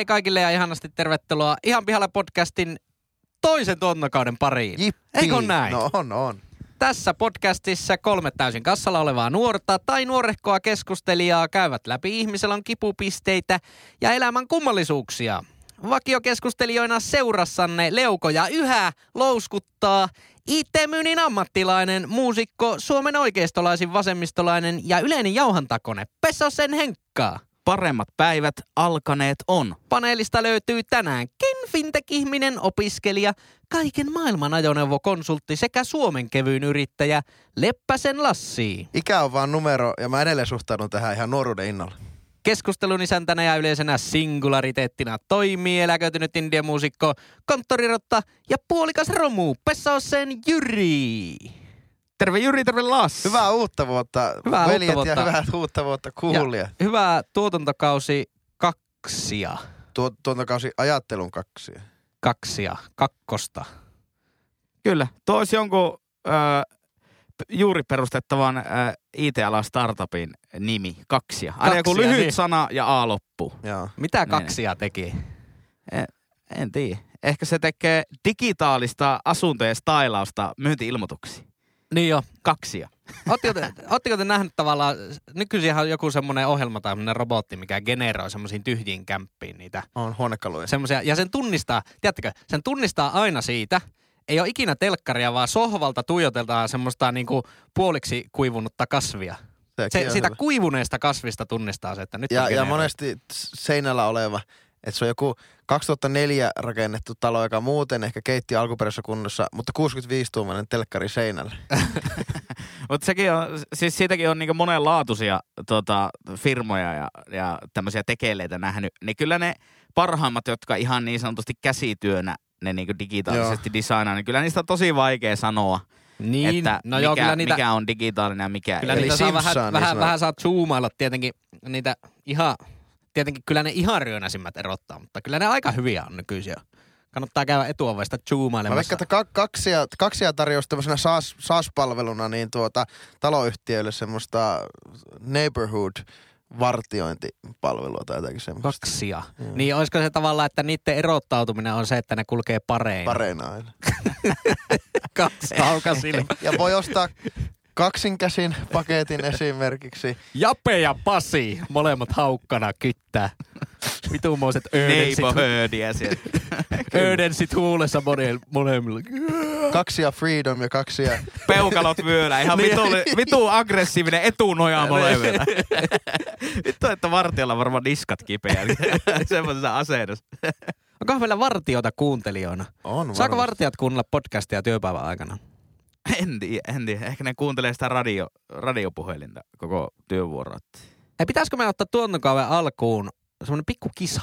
Hei kaikille ja ihanasti tervetuloa Ihan pihalla podcastin toisen tuotantokauden pariin. Jippi. Eikö näin? No on, on. Tässä podcastissa kolme täysin kassalla olevaa nuorta tai nuorehkoa keskustelijaa käyvät läpi ihmiselon kipupisteitä ja elämän kummallisuuksia. Vakiokeskustelijoina seurassanne leukoja yhä louskuttaa IT-myynnin ammattilainen, muusikko, Suomen oikeistolaisin vasemmistolainen ja yleinen jauhantakone Pesosen Henkkaa. Paremmat päivät alkaneet on. Paneelista löytyy tänäänkin fintech-ihminen, opiskelija, kaiken maailman ajoneuvokonsultti sekä Suomen kevyyn yrittäjä Leppäsen Lassi. Ikä on vaan numero ja mä edelleen suhtaudun tähän ihan nuoruuden innolla. Keskustelun isäntänä ja yleisenä singulariteettina toimii eläköitynyt indiamuusikko, konttorirotta ja puolikas romu Pessaosen Jyri. Terve Jyri, terve Lassi. Hyvää uutta vuotta, Hyvää veljet uutta vuotta. ja hyvää uutta vuotta kuulia. Ja hyvää tuotantokausi kaksia. Tuo, tuotantokausi ajattelun kaksia. Kaksia, kakkosta. Kyllä, tuo olisi jonkun ö, juuri perustettavan ö, IT-alan startupin nimi, kaksia. Aina joku Kaksia, lyhyt niin. sana ja A loppu. Joo. Mitä Niin. kaksia teki? En, en tiedä. Ehkä se tekee digitaalista asuntojen stailausta myynti-ilmoituksia. Niin jo. Kaksia. Ootteko te, ootteko te nähnyt tavallaan, nykyisinhän on joku semmoinen ohjelma tai semmoinen robotti, mikä generoi semmoisiin tyhjiin kämppiin niitä On huonekaluja. semmoisia. Ja sen tunnistaa, tiedättekö, sen tunnistaa aina siitä, ei ole ikinä telkkaria, vaan sohvalta tuijoteltaan semmoista niinku puoliksi kuivunutta kasvia. Sekin Se, on siitä hyvä. kuivuneesta kasvista tunnistaa se, että nyt on ja, ja generoitu. monesti seinällä oleva, että se on joku 2004 rakennettu talo, joka muuten ehkä keitti alkuperäisessä kunnossa, mutta 65-tuumainen telkkari seinällä. Mutta sekin on, siis siitäkin on niinku monenlaatuisia tota, firmoja ja, ja tämmöisiä tekeleitä nähnyt. Niin kyllä ne parhaimmat, jotka ihan niin sanotusti käsityönä ne niinku digitaalisesti designaa, niin kyllä niistä on tosi vaikea sanoa, Niin, että no mikä, joo, kyllä niitä, mikä on digitaalinen ja mikä kyllä ei. Niitä saa vähän, vähän, on- vähän saat zoomailla tietenkin niitä ihan, tietenkin kyllä ne ihan ryönäisimmät erottaa, mutta kyllä ne aika hyviä on nykyisin jo. Kannattaa käydä etuovesta Mä zoomailemassa. veikkaan, että ka- kaksia, kaksia tarjosi tämmöisenä SaaS, SaaS-palveluna niin tuota, taloyhtiöille semmoista neighborhood vartiointipalvelua tai jotakin semmoista. Kaksia. Niin olisiko se tavallaan, että niiden erottautuminen on se, että ne kulkee pareina? Pareina aina. Kaksi haukasilmä. Ja voi ostaa kaksinkäsin paketin esimerkiksi. Jape ja Pasi, molemmat haukkana kyttää. Vitumoiset öödensit, Neighborhoodia sieltä. öödensit huulessa molemmilla. Kaksia Freedom ja kaksia... Peukalot vyöllä. Ihan Niin. vitu, vitu aggressiivinen etunoja molemmilla. Vittu, että vartiolla varmaan niskat kipeä. Semmoisessa asennossa. Onko meillä vartijoita kuuntelijoina? On Saako vartijat kuunnella podcastia työpäivän aikana? En tiedä, en tiedä. Ehkä ne kuuntelee sitä radio, radiopuhelinta koko työvuoroa. Ei, pitäisikö me ottaa tuotantokauden alkuun semmoinen pikku kisa?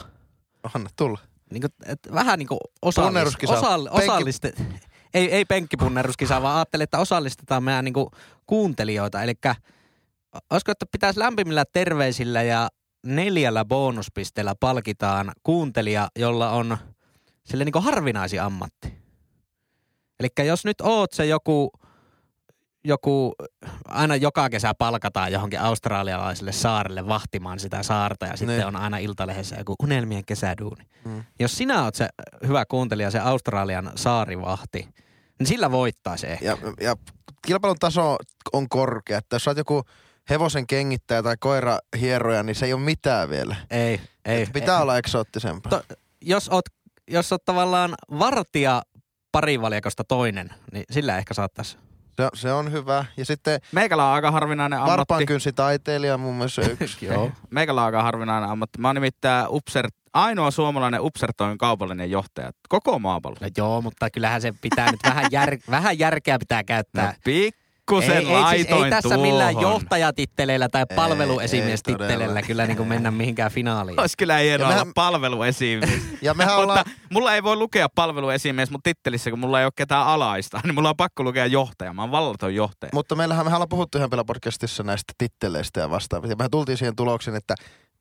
Anna tulla. Niin kuin, et vähän niin kuin Punneruskisa. osall, Penkki- osalliste, ei, ei penkkipunneruskisa, vaan ajattelin, että osallistetaan meidän niin kuin kuuntelijoita. Eli olisiko, että pitäisi lämpimillä terveisillä ja neljällä bonuspisteellä palkitaan kuuntelija, jolla on sille niin kuin harvinaisin ammatti. Eli jos nyt oot se joku, joku, aina joka kesä palkataan johonkin australialaiselle saarelle vahtimaan sitä saarta ja sitten Niin. on aina iltalehdessä joku unelmien kesäduuni. Mm. Jos sinä oot se hyvä kuuntelija, se Australian saarivahti, niin sillä voittaa se. Ja, ja kilpailun taso on korkea. Että jos sä oot joku hevosen kengittäjä tai koira hieroja, niin se ei ole mitään vielä. Ei, ei. Et pitää ei. olla eksoottisempaa. To- jos oot, jos oot tavallaan vartija parivaljakosta toinen, niin sillä ehkä saattaisi. Se, se on hyvä. Ja sitten Meikällä on aika harvinainen ammatti. varpaankynsitaiteilija on mun mielestä yksi. Joo. Meikällä on aika harvinainen ammatti. Mä oon nimittäin Upser, ainoa suomalainen Upsertoin kaupallinen johtaja koko maapallolla. No joo, mutta kyllähän se pitää nyt vähän, jär, vähän järkeä pitää käyttää. No, pikkusen ei, ei, siis, laitoin ei tässä tuohon. millään johtajatitteleillä tai Ei, palveluesimiestitteleillä ei kyllä niin kuin mennä mihinkään finaaliin. Olisi kyllä hienoa Ja olla mehän- palveluesimies. Ja mehän ollaan, Mutta mulla ei voi lukea palveluesimies mun tittelissä, kun mulla ei ole ketään alaista. Niin mulla on pakko lukea johtaja. Mä oon vallaton johtaja. mutta meillähän mehän ollaan puhuttu ihan podcastissa näistä titteleistä ja vastaavista. Ja mehän tultiin siihen tulokseen, että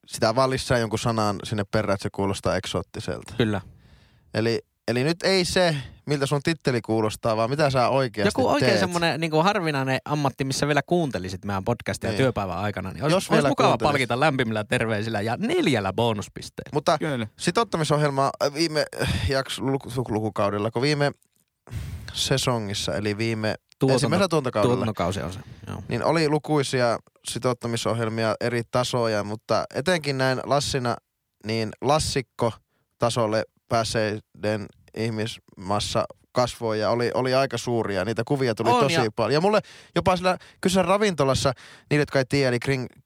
sitä vaan lisää jonkun sanan sinne perään, että se kuulostaa eksoottiselta. Kyllä. Eli Eli nyt ei se, miltä sun titteli kuulostaa, vaan mitä sä oikeasti Joku oikein teet. semmoinen niin harvinainen ammatti, missä vielä kuuntelisit meidän podcastia Niin. työpäivän aikana. Niin olisi, Jos olisi vielä mukava kuuntelisit. palkita lämpimillä terveisillä ja neljällä bonuspisteellä. Mutta Kyllä. sitouttamisohjelma äh, viime jakso luku- lukukaudella, kun viime sesongissa, eli viime ensimmäisellä tuontakaudella, tuotantokausi on se. Joo. niin oli lukuisia sitouttamisohjelmia eri tasoja, mutta etenkin näin Lassina, niin lassikko tasolle pääseiden ihmismassa kasvoi ja oli, oli aika suuria. Niitä kuvia tuli On, tosi ja- paljon. Ja mulle jopa sillä kyseessä ravintolassa, niille jotka ei tiedä, eli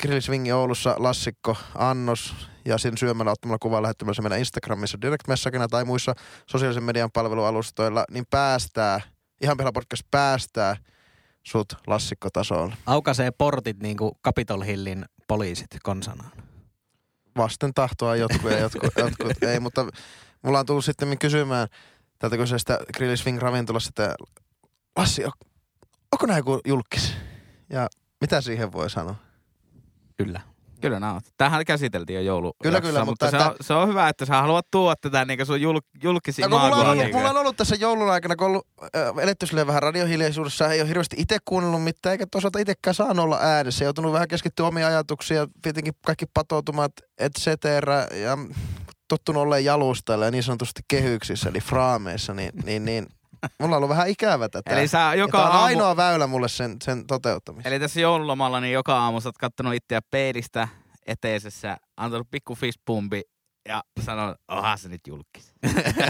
Grill Swingi Oulussa lassikko, annos ja sen syömällä ottamalla kuvaa lähettämällä se meidän Instagramissa direct messagena tai muissa sosiaalisen median palvelualustoilla, niin päästää, ihan pihalla podcast päästää sut lassikkotasolle. Aukaisee portit niin kuin Capitol Hillin poliisit konsanaan. vasten tahtoa jotkut ja jotkut, jotkut ei, mutta mulla on tullut sitten kysymään tältä kyseisestä Grill Swing ravintolassa, että Lassi, on, onko näin joku julkis? Ja mitä siihen voi sanoa? Kyllä. Kyllä nämä on. Tämähän käsiteltiin jo joulu. Kyllä, kyllä, mutta, mutta se, että- on, se on hyvä, että sä haluat tuoda tätä niin sun jul, julkisia Ja kun mulla, on, niin mulla on ollut tässä joulun aikana, kun on ollut äh, eletty silleen vähän radiohiljaisuudessa, ei ole hirveästi itse kuunnellut mitään, eikä toisaalta itsekään saanut olla äänessä. Joutunut vähän keskittyä omiin ajatuksiin ja tietenkin kaikki patoutumat, et cetera, ja tottunut olemaan jalustalla ja niin sanotusti kehyksissä, eli fraameissa, niin, niin, niin mulla on ollut vähän ikävä tätä. Eli sä ja joka tää on aamu, ainoa väylä mulle sen, sen toteuttamiseen. eli tässä joululomalla niin joka aamu sä oot kattonut itseä peilistä eteisessä, antanut pikku fistpumpi ja sanonut, onhan se nyt julkis.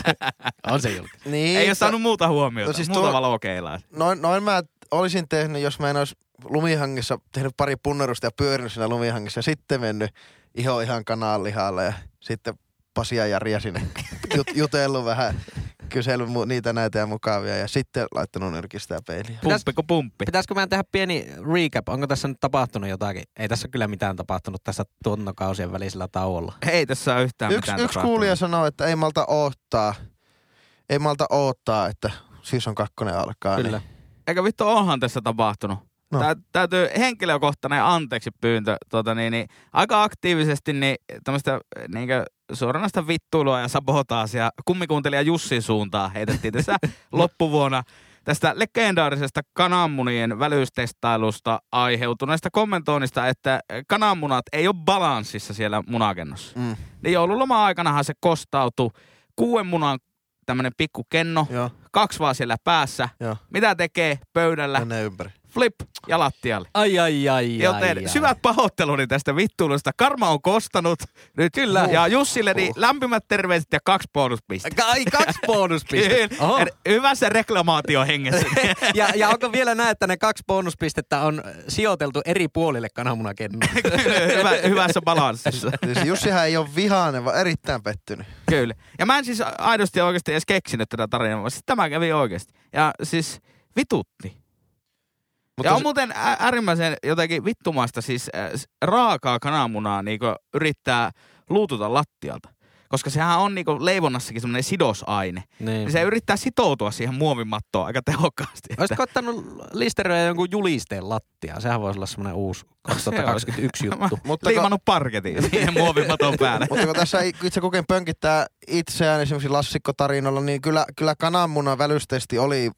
On se julkis. Niin, Ei ole saanut muuta huomiota, No siis muuta tuo-. Noin, noin mä olisin tehnyt, jos mä en olisi lumihangissa tehnyt pari punnerusta ja pyörinyt siinä lumihangissa ja sitten mennyt iho ihan kananlihalle ja sitten Pasi ja jut, jutellut vähän, kysellyt mu- niitä näitä ja mukavia ja sitten laittanut nyrkistä ja peiliä. Pumppi kuin pumppi. Pitäisikö meidän tehdä pieni recap? Onko tässä nyt tapahtunut jotakin? Ei tässä kyllä mitään tapahtunut tässä tuotantokausien välisellä tauolla. Ei tässä ole yhtään Yksi, mitään yksi kuulija sanoi, että ei malta oottaa, ei malta oottaa, että siis on kakkonen alkaa. Kyllä. Niin. Eikä vittu onhan tässä tapahtunut. No. No. Tää, täytyy henkilökohtainen anteeksi pyyntö, tota niin, niin, aika aktiivisesti niin tämmöistä niin suoranaista vittuilua ja sabotaasia kummikuuntelija Jussin suuntaan heitettiin tässä loppuvuonna tästä legendaarisesta kananmunien välystestailusta aiheutuneesta kommentoinnista, että kananmunat ei ole balanssissa siellä munakennossa. Mm, Niin joululoma aikanahan se kostautui kuuden munan tämmönen pikku kenno, joo, kaksi vaan siellä päässä. joo. Mitä tekee pöydällä? Mene ympäri. Flip ja lattialle. Ai, ai, ai, Joten ai, ai. syvät pahoitteluni tästä vittuilusta. Karma on kostanut nyt. Kyllä. Ja Jussille niin lämpimät terveiset ja kaksi bonuspistettä. Ai, kaksi bonuspistettä. Oho. Kyllä. Hyvässä reklamaatiohengessä. Ja, ja onko vielä näin, että ne kaksi bonuspistettä on sijoiteltu eri puolille kananmunakennoa? Hyvä, hyvässä balanssissa. Siis Jussihan ei ole vihainen, vaan erittäin pettynyt. Kyllä. Ja mä en siis aidosti oikeasti edes keksinyt tätä tarinaa, vaan siis tämä kävi oikeasti. Ja siis vitutti. Mutta ja on se- muuten äärimmäisen jotenkin vittumaista siis äh, raakaa kananmunaa niinku yrittää luututa lattialta. Koska sehän on niinku leivonnassakin semmoinen sidosaine. niin. Ja se yrittää sitoutua siihen muovimattoon aika tehokkaasti. että- Olisiko ottanut Listeröä jonkun julisteen lattia? Sehän voisi olla semmoinen uusi 2021 juttu. Mutta Liimannut parketin siihen muovimaton päälle. Mutta kun tässä itse kukin pönkittää itseään esimerkiksi lassikkotarinoilla, niin kyllä, kyllä kananmunan välystesti oli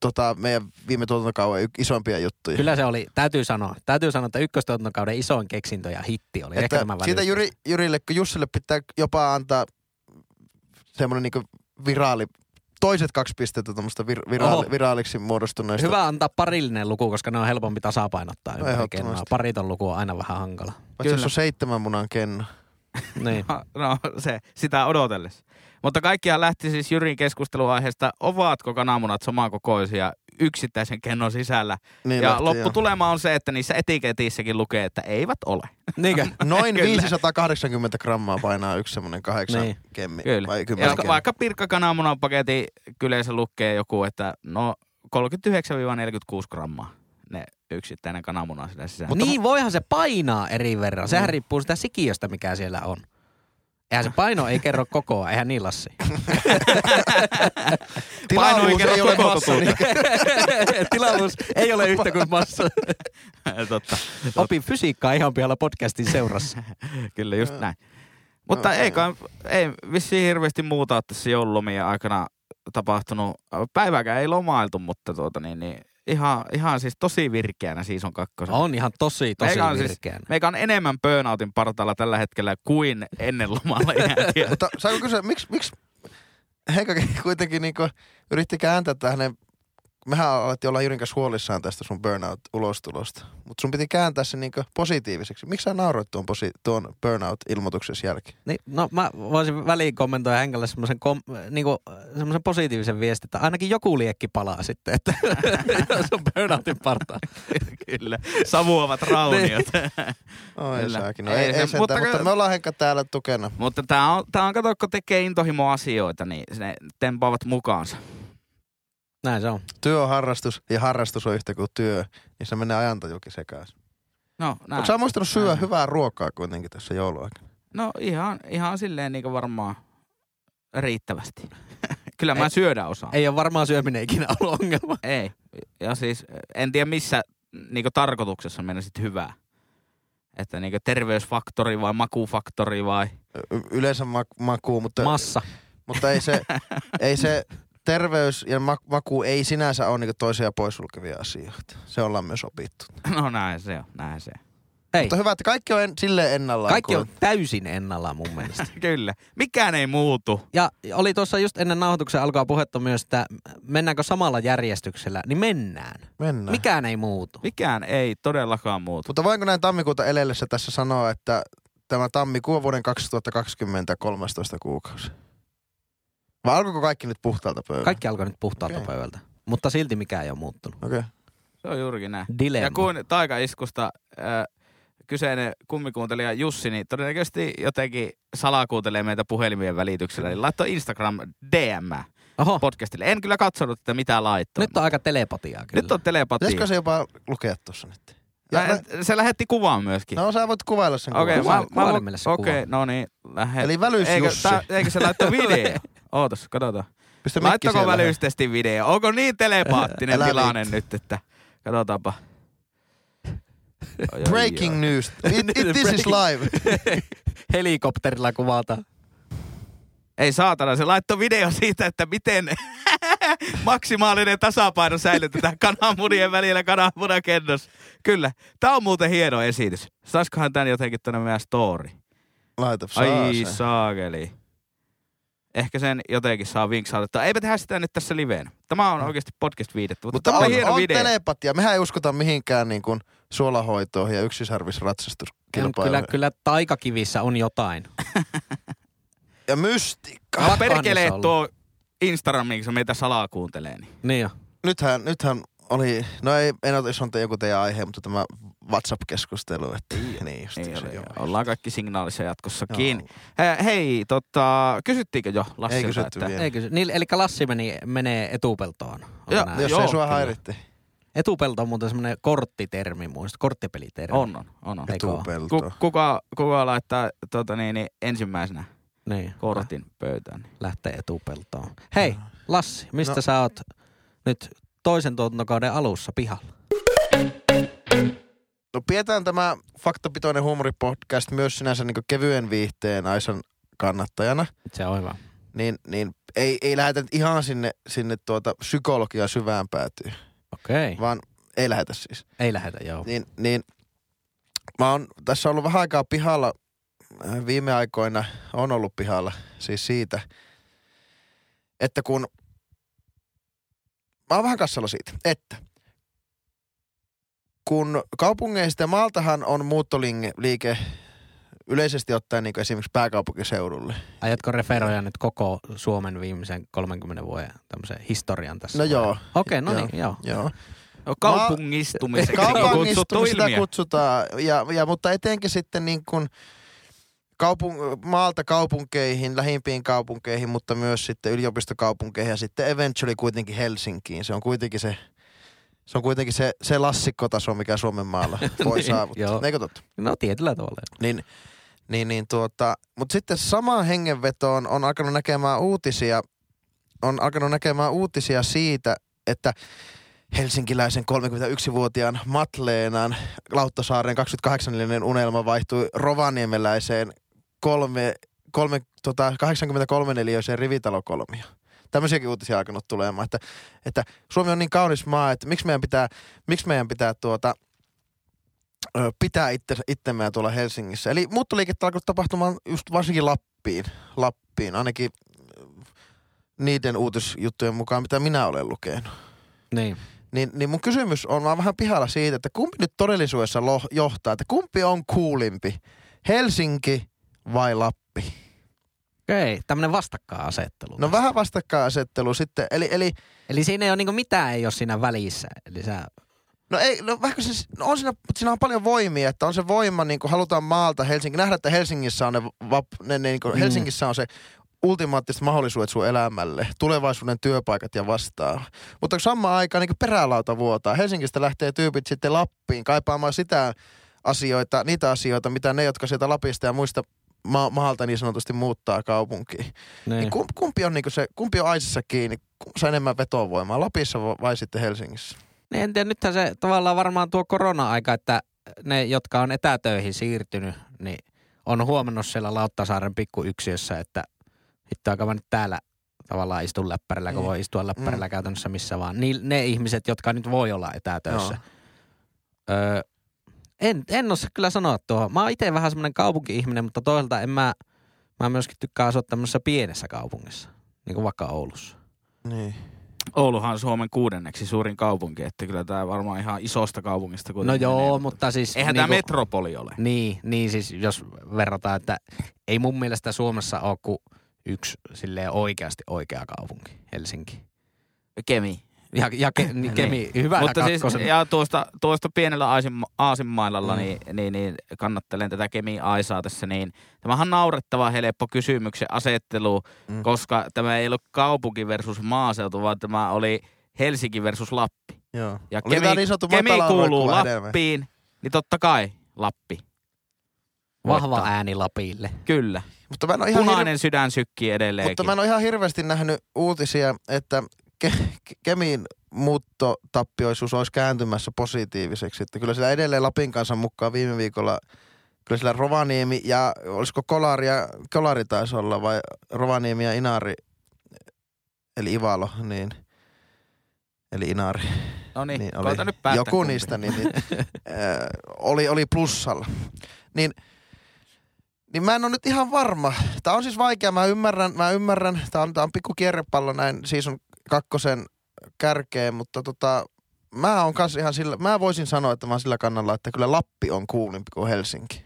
tota, meidän viime tuotantokauden isompia juttuja. Kyllä se oli, täytyy sanoa. Täytyy sanoa, että ykköstuotantokauden isoin keksintö ja hitti oli. Ehkä että siitä. Jyri, Jyrille, kun Jussille pitää jopa antaa semmoinen niinku viraali, toiset kaksi pistettä tuommoista vir, viraali, viraaliksi muodostuneista. Hyvä antaa parillinen luku, koska ne on helpompi tasapainottaa ympäri ehdottomasti. kennoa. Pariton luku on aina vähän hankala. Paitsi jos Kyllä. on seitsemän munan kenno. Niin. No se, sitä odotellessa. Mutta kaikkiaan lähti siis Jyrin keskusteluaiheesta, ovatko kananmunat samankokoisia yksittäisen kennon sisällä. Niin ja lähti, lopputulema on se, että niissä etiketissäkin lukee, että eivät ole. Niinkö? joo. Noin Kyllä. 580 grammaa painaa yksi semmoinen kahdeksan Niin. kemmi. Kyllä. Vai Ja kemmi. vaikka Pirkka kananmunan paketin kyleensä lukee joku, että no 39-46 grammaa ne yksittäinen kananmuna sillä sisällä. Mutta niin, voihan se painaa eri verran. Sehän Mm. riippuu sitä sikiöstä, mikä siellä on. Eihän se paino ei kerro kokoa, eihän niin Lassi. Paino ei kerro ei ole koko massa, niin Tilavuus ei ole yhtä kuin massa. Totta. Opi fysiikkaa ihan pihalla podcastin seurassa. Kyllä, just näin. Mutta No, ei, kai, ei vissiin hirveästi muuta ole tässä joululomien aikana tapahtunut. Päivääkään ei lomailtu, mutta tuota niin, niin ihan, ihan siis tosi virkeänä season kakkosen. On ihan tosi, tosi Meikä on siis- virkeänä. Meikä on enemmän burnoutin partaalla tällä hetkellä kuin ennen lomalla. Mutta saanko kysyä, miksi, miksi Heikka kuitenkin niinku yritti kääntää tähän hänen, mehän alettiin olla Jurin kanssa huolissaan tästä sun burnout-ulostulosta, mutta sun piti kääntää se niinku positiiviseksi. Miksi sä nauroit tuon, posi- tuon burnout-ilmoituksen jälkeen? Niin, no mä voisin väliin kommentoida Henkalle semmoisen kom, niinku, semmoisen positiivisen viestin, että ainakin joku liekki palaa sitten, että se on burnoutin partaa. Kyllä. Savuavat rauniot. Oi Kyllä. saakin. No Ei ei, se- ei sentään, mutta- mutta, me ollaan Henkka täällä tukena. Mutta tää on, tää on kato, kun tekee intohimo-asioita, niin ne tempaavat mukaansa. Näin se on. Työ on harrastus ja harrastus on yhtä kuin työ, niin se menee ajantajukin sekaisin. No, näin. Sä oot muistanut syödä Näin. hyvää ruokaa kuitenkin tässä jouluaikana. No ihan, ihan silleen niin varmaan riittävästi. Kyllä mä Ei- syödä osaan. Ei ole varmaan syöminen ikinä ollut ongelma. Ei. Ja siis en tiedä missä niin tarkoituksessa mennä sitten hyvää. Että niin terveysfaktori vai makufaktori vai... Y- yleensä ma- makuu, mutta, Massa. mutta ei, se, ei se terveys ja ma- maku ei sinänsä ole niinku toisia poissulkevia asioita. Se ollaan myös opittu. No näin se on, näin se on. Ei, Mutta hyvä, että kaikki on en, silleen ennallaan. kaikki kun- on täysin ennallaan mun mielestä. Kyllä. Mikään ei muutu. Ja oli tuossa just ennen nauhoituksen alkaa puhetta myös, että mennäänkö samalla järjestyksellä, niin mennään. Mennään. Mikään ei muutu. Mikään ei todellakaan muutu. Mutta voinko näin tammikuuta elellessä tässä sanoa, että tämä tammikuu on vuoden 2020 13 kuukausi? Vai alkoiko kaikki nyt puhtaalta pöydältä? Kaikki alkoi nyt puhtaalta Okei. pöydältä. Mutta silti mikään ei ole muuttunut. Okei. Okay. Se on juurikin näin. Dilemma. Ja kun taikaiskusta äh, kyseinen kummikuuntelija Jussi, niin todennäköisesti jotenkin salakuuntelee meitä puhelimien välityksellä, niin laittoi Instagram DM Oho, podcastille. En kyllä katsonut, että mitä laittoi. nyt on aika telepatiaa kyllä. nyt on telepatia. Pitäisikö se jopa lukea tuossa nyt? Ja, Mä- se lähetti kuvan myöskin. no sä voit kuvailla sen Okei, kuvan. Kuva- mä, mä, se okei, kuva. no niin, lähet. Eli välys eikö, Jussi. eikö se laittaa video? Ootas, katsotaan. Pistä Laittako siellä. välystesti video? Onko niin telepaattinen Älä tilanne viitti. nyt, että katsotaanpa. Oi, Breaking oi. news. It, it, this is live. Helikopterilla kuvataan. Ei saatana, se laittoi video siitä, että miten maksimaalinen tasapaino säilytetään kananmunien välillä kananmunakennos. Kyllä, tämä on muuten hieno esitys. Saisikohan tän jotenkin tuonne meidän story? Laita, saa Ai se. saakeli. Ehkä sen jotenkin saa vinksautetta. Eipä tehdä sitä nyt tässä liveen. Tämä on oikeasti podcast-viidettä, mutta, Mutta tämä on, on, hieno on video. telepatia. Mehän ei uskota mihinkään niin kuin suolahoitoon ja yksisarvisratsastuskilpailuun. Kyllä, kyllä taikakivissä on jotain. Ja mystiikka. Pakkohan perkele niissä olla. tuo Instagramiin, kun se meitä salaa kuuntelee. Niin. Niin jo. Nythän, nythän oli, no ei, en ole, jos on te joku teidän aihe, mutta tämä WhatsApp-keskustelu, että niin just Ei se, ole, joo. ollaan kaikki signaalissa jatkossakin. He, hei, tota, kysyttiinkö jo Lassilta? Ei kysytty että, vielä. Ei kysy. Niin, eli Lassi meni, menee etupeltoon. On Joo, näin. Jos Joo, ei sua kyllä. häiritti. Etupelto on muuten semmoinen korttitermi muista, korttipelitermi. On, on, on. on. Etupelto. Ku, kuka, kuka laittaa tota, niin, niin, ensimmäisenä Niin, kortin pöytään? Niin. lähtee etupeltoon. Hei, Lassi, mistä No. sä oot nyt toisen tuotantokauden alussa pihalla? No pidetään tämä faktapitoinen huumoripodcast myös sinänsä niin kevyen viihteen Aisan kannattajana. Se on hyvä. Niin, niin ei, ei lähdetä nyt ihan sinne, sinne tuota psykologian syvään päätyyn, Okei. vaan ei lähetä siis. Ei lähetä, joo. Niin, niin mä oon tässä ollut vähän aikaa pihalla, äh, viime aikoina on ollut pihalla, siis siitä, että kun, mä oon vähän kassalla siitä, että kun kaupungeista ja maaltahan on muuttoliike yleisesti ottaen niin esimerkiksi pääkaupunkiseudulle. Aiotko referoida nyt koko Suomen viimeisen 30 vuoden tämmöisen historian tässä? No vai? joo. Okei, no Joo. niin, joo. Joo. No, kaupungistumiseksi Kaupungistumista kutsutaan, ja, ja, mutta etenkin sitten niin kuin kaupun, maalta kaupunkeihin, lähimpiin kaupunkeihin, mutta myös sitten yliopistokaupunkeihin ja sitten eventually kuitenkin Helsinkiin. Se on kuitenkin se, se, on kuitenkin se, se lassikkotaso, mikä Suomen maalla voi Niin, saavuttaa. Eikö totta? No tietyllä tavalla. Niin, niin, niin tuota, mutta sitten samaan hengenvetoon on alkanut näkemään uutisia, on alkanut näkemään uutisia siitä, että helsinkiläisen 31-vuotiaan Matleenan Lauttasaaren 28 unelma vaihtui rovaniemeläiseen kolme, kolme, tota, 83 neliöiseen rivitalokolmio. Tämmöisiäkin uutisia alkanut tulemaan, että, että Suomi on niin kaunis maa, että miksi meidän pitää, miksi meidän pitää tuota, pitää itse, itsemme tuolla Helsingissä. Eli muuttoliikettä alkoi tapahtumaan just varsinkin Lappiin, Lappiin ainakin niiden uutisjuttujen mukaan, mitä minä olen lukenut. Niin. Niin, niin mun kysymys on vaan vähän pihalla siitä, että kumpi nyt todellisuudessa lo, johtaa, että kumpi on kuulimpi, Helsinki vai Lappi? Okei, tämmöinen vastakkainasettelu. No vähän vastakkainasettelu sitten, eli, eli Eli siinä ei ole niinku mitään ei ole siinä välissä. Eli sä, no ei, no vähän siis, no on siinä, siinä on paljon voimia, että on se voima, niin kuin halutaan maalta Helsinki, nähdä, että Helsingissä on ne, vap, ne, ne niin kuin, Mm. Helsingissä on se ultimaattiset mahdollisuudet sun elämälle, tulevaisuuden työpaikat ja vastaa. Mutta samaan aikaan niin perälauta vuotaa. Helsingistä lähtee tyypit sitten Lappiin kaipaamaan sitä asioita, niitä asioita, mitä ne, jotka sieltä Lapista ja muista ma- maalta niin sanotusti muuttaa kaupunkiin. niin. Niin kum- kumpi on, niinku se, kumpi on aisissa kiinni, saa enemmän vetovoimaa, Lapissa va- vai sitten Helsingissä? Niin en tiedä, nythän se tavallaan varmaan tuo korona-aika, että ne, jotka on etätöihin siirtynyt, niin on huomannut siellä Lauttasaaren pikkuyksiössä, että hitto aika mä nyt täällä tavallaan istun läppärillä, kun Niin. voi istua läppärillä mm. käytännössä missä vaan. Niin, ne ihmiset, jotka nyt voi olla etätöissä. Öö, en, en osaa kyllä sanoa tuohon. Mä oon itse vähän semmoinen kaupunki-ihminen, mutta toisaalta en mä, mä myöskin tykkää asua tämmöisessä pienessä kaupungissa, niin kuin vaikka Oulussa. Niin. Ouluhan on Suomen kuudenneksi suurin kaupunki, että kyllä tämä varmaan ihan isosta kaupungista No joo, menee, mutta siis... Eihän niinku- tämä metropoli ole. Niin, niin siis jos verrataan, että ei mun mielestä Suomessa ole kuin yksi silleen oikeasti oikea kaupunki, Helsinki. Kemi. Ja, ja ke, niin, Kemi, hyvä Mutta siis, ja tuosta, tuosta pienellä Aasin, Aasinmailalla, Mm. niin, niin, niin, kannattelen tätä Kemi Aisaa tässä, niin tämähän on naurettava helppo kysymyksen asettelu, Mm. koska tämä ei ollut kaupunki versus maaseutu, vaan tämä oli Helsinki versus Lappi. Joo. Ja Oli Kemi, niin Kemi kuuluu enemmän. Lappiin, niin totta kai Lappi. Vahva voittaa. ääni Lapille. Kyllä. Mutta mä en ole ihan, Punainen sydän sykkii hir- edelleenkin. mutta mä en ole ihan hirveästi nähnyt uutisia, että ke- ke- Kemin muuttotappioisuus olisi kääntymässä positiiviseksi. Että kyllä sillä edelleen Lapin kanssa mukaan viime viikolla, kyllä sillä Rovaniemi ja olisiko Kolari ja Kolari taisi olla vai Rovaniemi ja Inari, eli Ivalo, niin eli Inari. no niin, niin koita nyt päättää joku kumpi. niistä niin, niin, äh, oli, oli plussalla. Niin, niin mä en ole nyt ihan varma. Tämä on siis vaikea, mä ymmärrän, mä ymmärrän. Tämä on, tää on pikku kierrepallo näin season kakkosen kärkeen, mutta tota, mä on kans ihan sillä, mä voisin sanoa, että mä oon sillä kannalla, että kyllä Lappi on kuulimpi kuin Helsinki.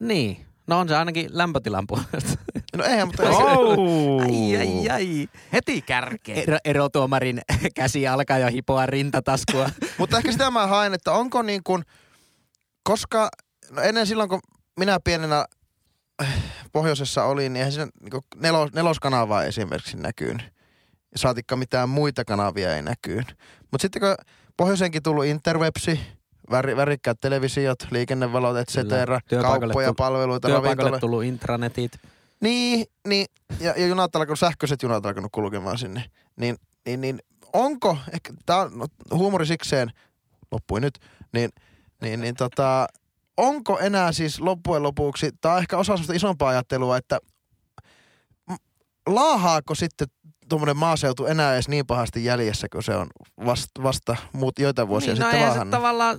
Niin. No on se ainakin lämpötilan puolesta. No eihän, mutta Oh. Ai, ai, ai. Heti kärkeen. Ero, erotuomarin käsi alkaa jo hipoa rintataskua. Mutta ehkä sitä mä haen, että onko niin kuin, koska no ennen silloin kun minä pienenä äh, pohjoisessa olin, niin eihän siinä niin nelos, neloskanavaa esimerkiksi näkyyn. Saatikka mitään muita kanavia ei näkyyn. Mutta sitten kun pohjoisenkin tullut interwebsi, väri, värikkäät televisiot, liikennevalot, et cetera, kauppoja, tu- palveluita, ravintola. tullut intranetit. Niin, niin ja, ja junat alkanut, sähköiset junat alkanut kulkemaan sinne. Niin, niin, niin onko, ehkä tää on no, huumori sikseen, loppui nyt, niin, niin, niin tota, onko enää siis loppujen lopuksi, tai ehkä osa sellaista isompaa ajattelua, että laahaako sitten tuommoinen maaseutu enää edes niin pahasti jäljessä, kun se on vasta, vasta muut joitain vuosia niin, no sitten eihän se laahannut? tavallaan...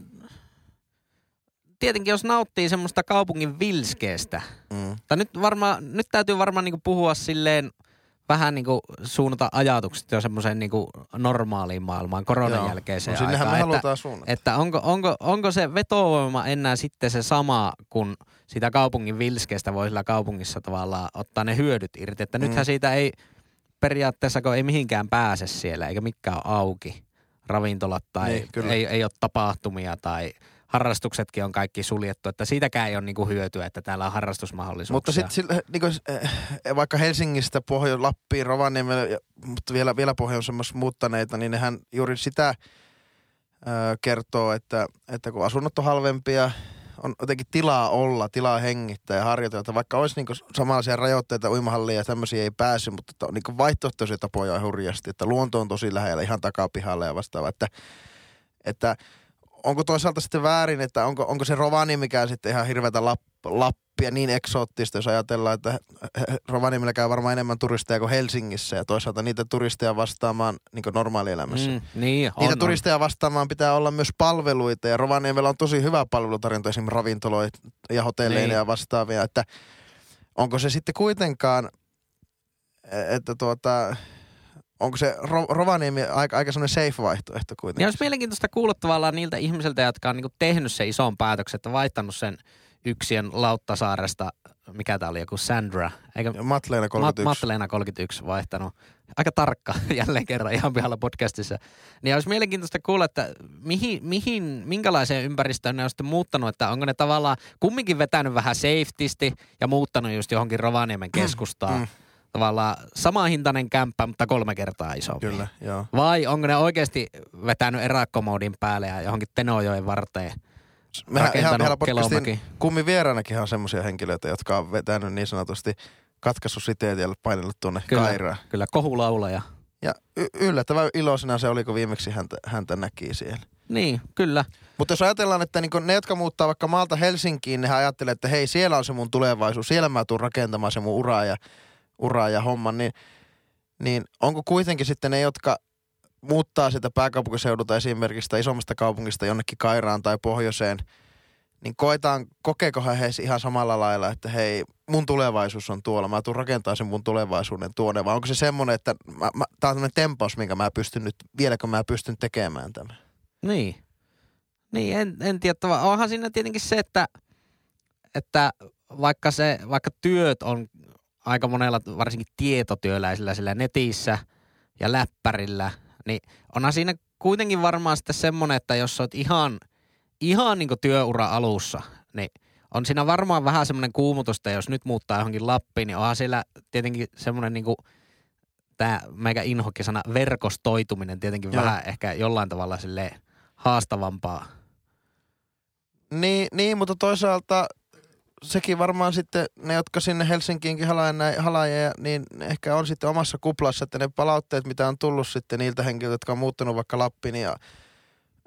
Tietenkin jos nauttii semmoista kaupungin vilskeestä, Mm. Tai nyt, varmaan, nyt täytyy varmaan niinku puhua silleen vähän niinku suunnata ajatukset jo semmoiseen niinku normaaliin maailmaan, koronan Joo. jälkeiseen No, aikaan. me että, halutaan suunnata. että onko, onko, onko se vetovoima enää sitten se sama, kun sitä kaupungin vilskeestä voi sillä kaupungissa tavallaan ottaa ne hyödyt irti. Että Mm. nythän siitä ei periaatteessa, kun ei mihinkään pääse siellä, eikä mikään ole auki. Ravintolat tai Niin, kyllä. ei, ei ole tapahtumia tai harrastuksetkin on kaikki suljettu, että siitäkään ei ole niinku hyötyä, että täällä on harrastusmahdollisuuksia. Mutta sitten niin kuin, vaikka Helsingistä Pohjo Lappiin, Rovaniemelle, mutta vielä, vielä pohjoisemmassa muuttaneita, niin nehän juuri sitä ö, kertoo, että, että kun asunnot on halvempia, on jotenkin tilaa olla, tilaa hengittää ja harjoitella. Vaikka olisi niin samanlaisia rajoitteita, uimahallia ja tämmöisiä ei pääsy, mutta että on niin vaihtoehtoisia tapoja hurjasti, että luonto on tosi lähellä, ihan takapihalla ja vastaava. Että, että onko toisaalta sitten väärin, että onko, onko se Rovaniemikään sitten ihan hirveätä Lappia, Lappia niin eksoottista, jos ajatellaan, että Rovaniemellä käy varmaan enemmän turisteja kuin Helsingissä ja toisaalta niitä turisteja vastaamaan niin normaalielämässä. Mm, niin, on, niitä on. turisteja vastaamaan pitää olla myös palveluita ja Rovaniemellä on tosi hyvä palvelutarjonta esimerkiksi ravintoloita ja hotelleja niin. ja vastaavia, että onko se sitten kuitenkaan, että tuota, onko se Rovaniemi aika, aika semmoinen safe vaihtoehto kuitenkin? Ja olisi mielenkiintoista kuulla tavallaan niiltä ihmisiltä, jotka on niin tehnyt sen ison päätöksen, että vaihtanut sen yksien Lauttasaaresta, mikä tämä oli, joku Sandra. Eikä, Matleena 31. Mat, Matleena 31 vaihtanut. Aika tarkka jälleen kerran ihan pihalla podcastissa. Niin olisi mielenkiintoista kuulla, että mihin, mihin, minkälaiseen ympäristöön ne on sitten muuttanut, että onko ne tavallaan kumminkin vetänyt vähän safetysti ja muuttanut just johonkin Rovaniemen keskustaan. Mm tavallaan sama hintainen kämppä, mutta kolme kertaa isompi. Kyllä, joo. Vai onko ne oikeasti vetänyt erakkomoodin päälle ja johonkin Tenojoen varteen Mehän ihan vielä podcastin kummin vieraanakin on semmoisia henkilöitä, jotka on vetänyt niin sanotusti katkaissut siteet ja painellut tuonne kyllä, Kairaan. Kyllä, kohulaulaja. Ja y- yllättävän iloisena se oli, kun viimeksi häntä, häntä näki siellä. Niin, kyllä. Mutta jos ajatellaan, että niin ne, jotka muuttaa vaikka maalta Helsinkiin, ne ajattelee, että hei, siellä on se mun tulevaisuus, siellä mä tuun rakentamaan se mun uraa ja uraa ja homman, niin, niin onko kuitenkin sitten ne, jotka muuttaa sitä pääkaupunkiseudulta esimerkiksi tai isommasta kaupungista jonnekin Kairaan tai pohjoiseen, niin koetaan, kokeekohan he ihan samalla lailla, että hei, mun tulevaisuus on tuolla, mä tuun rakentaa sen mun tulevaisuuden tuonne, vai onko se semmoinen, että mä, mä, tää on tämmöinen tempaus, minkä mä pystyn nyt, vieläkö mä pystyn tekemään tämän? Niin. Niin, en, en tiedä. Onhan siinä tietenkin se, että, että vaikka, se, vaikka työt on aika monella, varsinkin tietotyöläisillä sillä netissä ja läppärillä, niin onhan siinä kuitenkin varmaan sitten semmoinen, että jos olet ihan, ihan niin työura alussa, niin on siinä varmaan vähän semmoinen kuumutusta, jos nyt muuttaa johonkin Lappiin, niin onhan siellä tietenkin semmoinen niin tämä meikä inhokkisana verkostoituminen tietenkin Joo. vähän ehkä jollain tavalla sille haastavampaa. Niin, niin, mutta toisaalta sekin varmaan sitten ne, jotka sinne Helsinkiinkin halaajia, niin ehkä on sitten omassa kuplassa, että ne palautteet, mitä on tullut sitten niiltä henkilöiltä, jotka on muuttanut vaikka Lappiin ja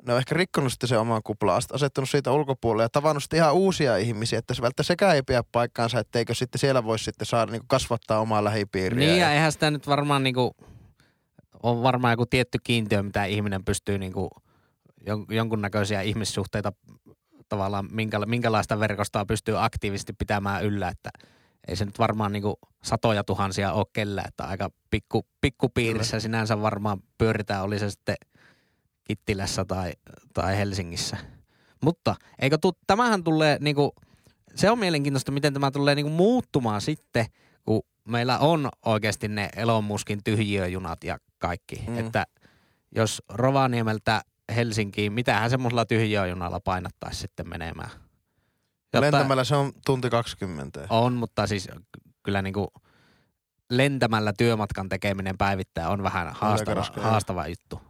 ne on ehkä rikkonut sitten se oman kuplaan, asettanut siitä ulkopuolelle ja tavannut sitten ihan uusia ihmisiä, että se välttämättä sekään ei pidä paikkaansa, etteikö sitten siellä voisi sitten saada niin kasvattaa omaa lähipiiriä. Niin ja, ja eihän sitä nyt varmaan niin kuin, on varmaan joku tietty kiintiö, mitä ihminen pystyy niin kuin, jonkunnäköisiä ihmissuhteita tavallaan minkäla- minkälaista verkostoa pystyy aktiivisesti pitämään yllä, että ei se nyt varmaan niin satoja tuhansia ole kellä, että aika pikku, pikkupiirissä sinänsä varmaan pyöritään, oli se sitten Kittilässä tai, tai Helsingissä. Mutta eikö tu, tämähän tulee niin kuin, se on mielenkiintoista, miten tämä tulee niin kuin muuttumaan sitten, kun meillä on oikeasti ne Elon Muskin tyhjiöjunat ja kaikki. Mm. Että jos Rovaniemeltä Helsinkiin, mitähän semmoisella tyhjiöjunalla painattaisi sitten menemään. Jotta, Lentämällä se on tunti 20. On, mutta siis kyllä niin kuin lentämällä työmatkan tekeminen päivittäin on vähän haastava, haastava juttu.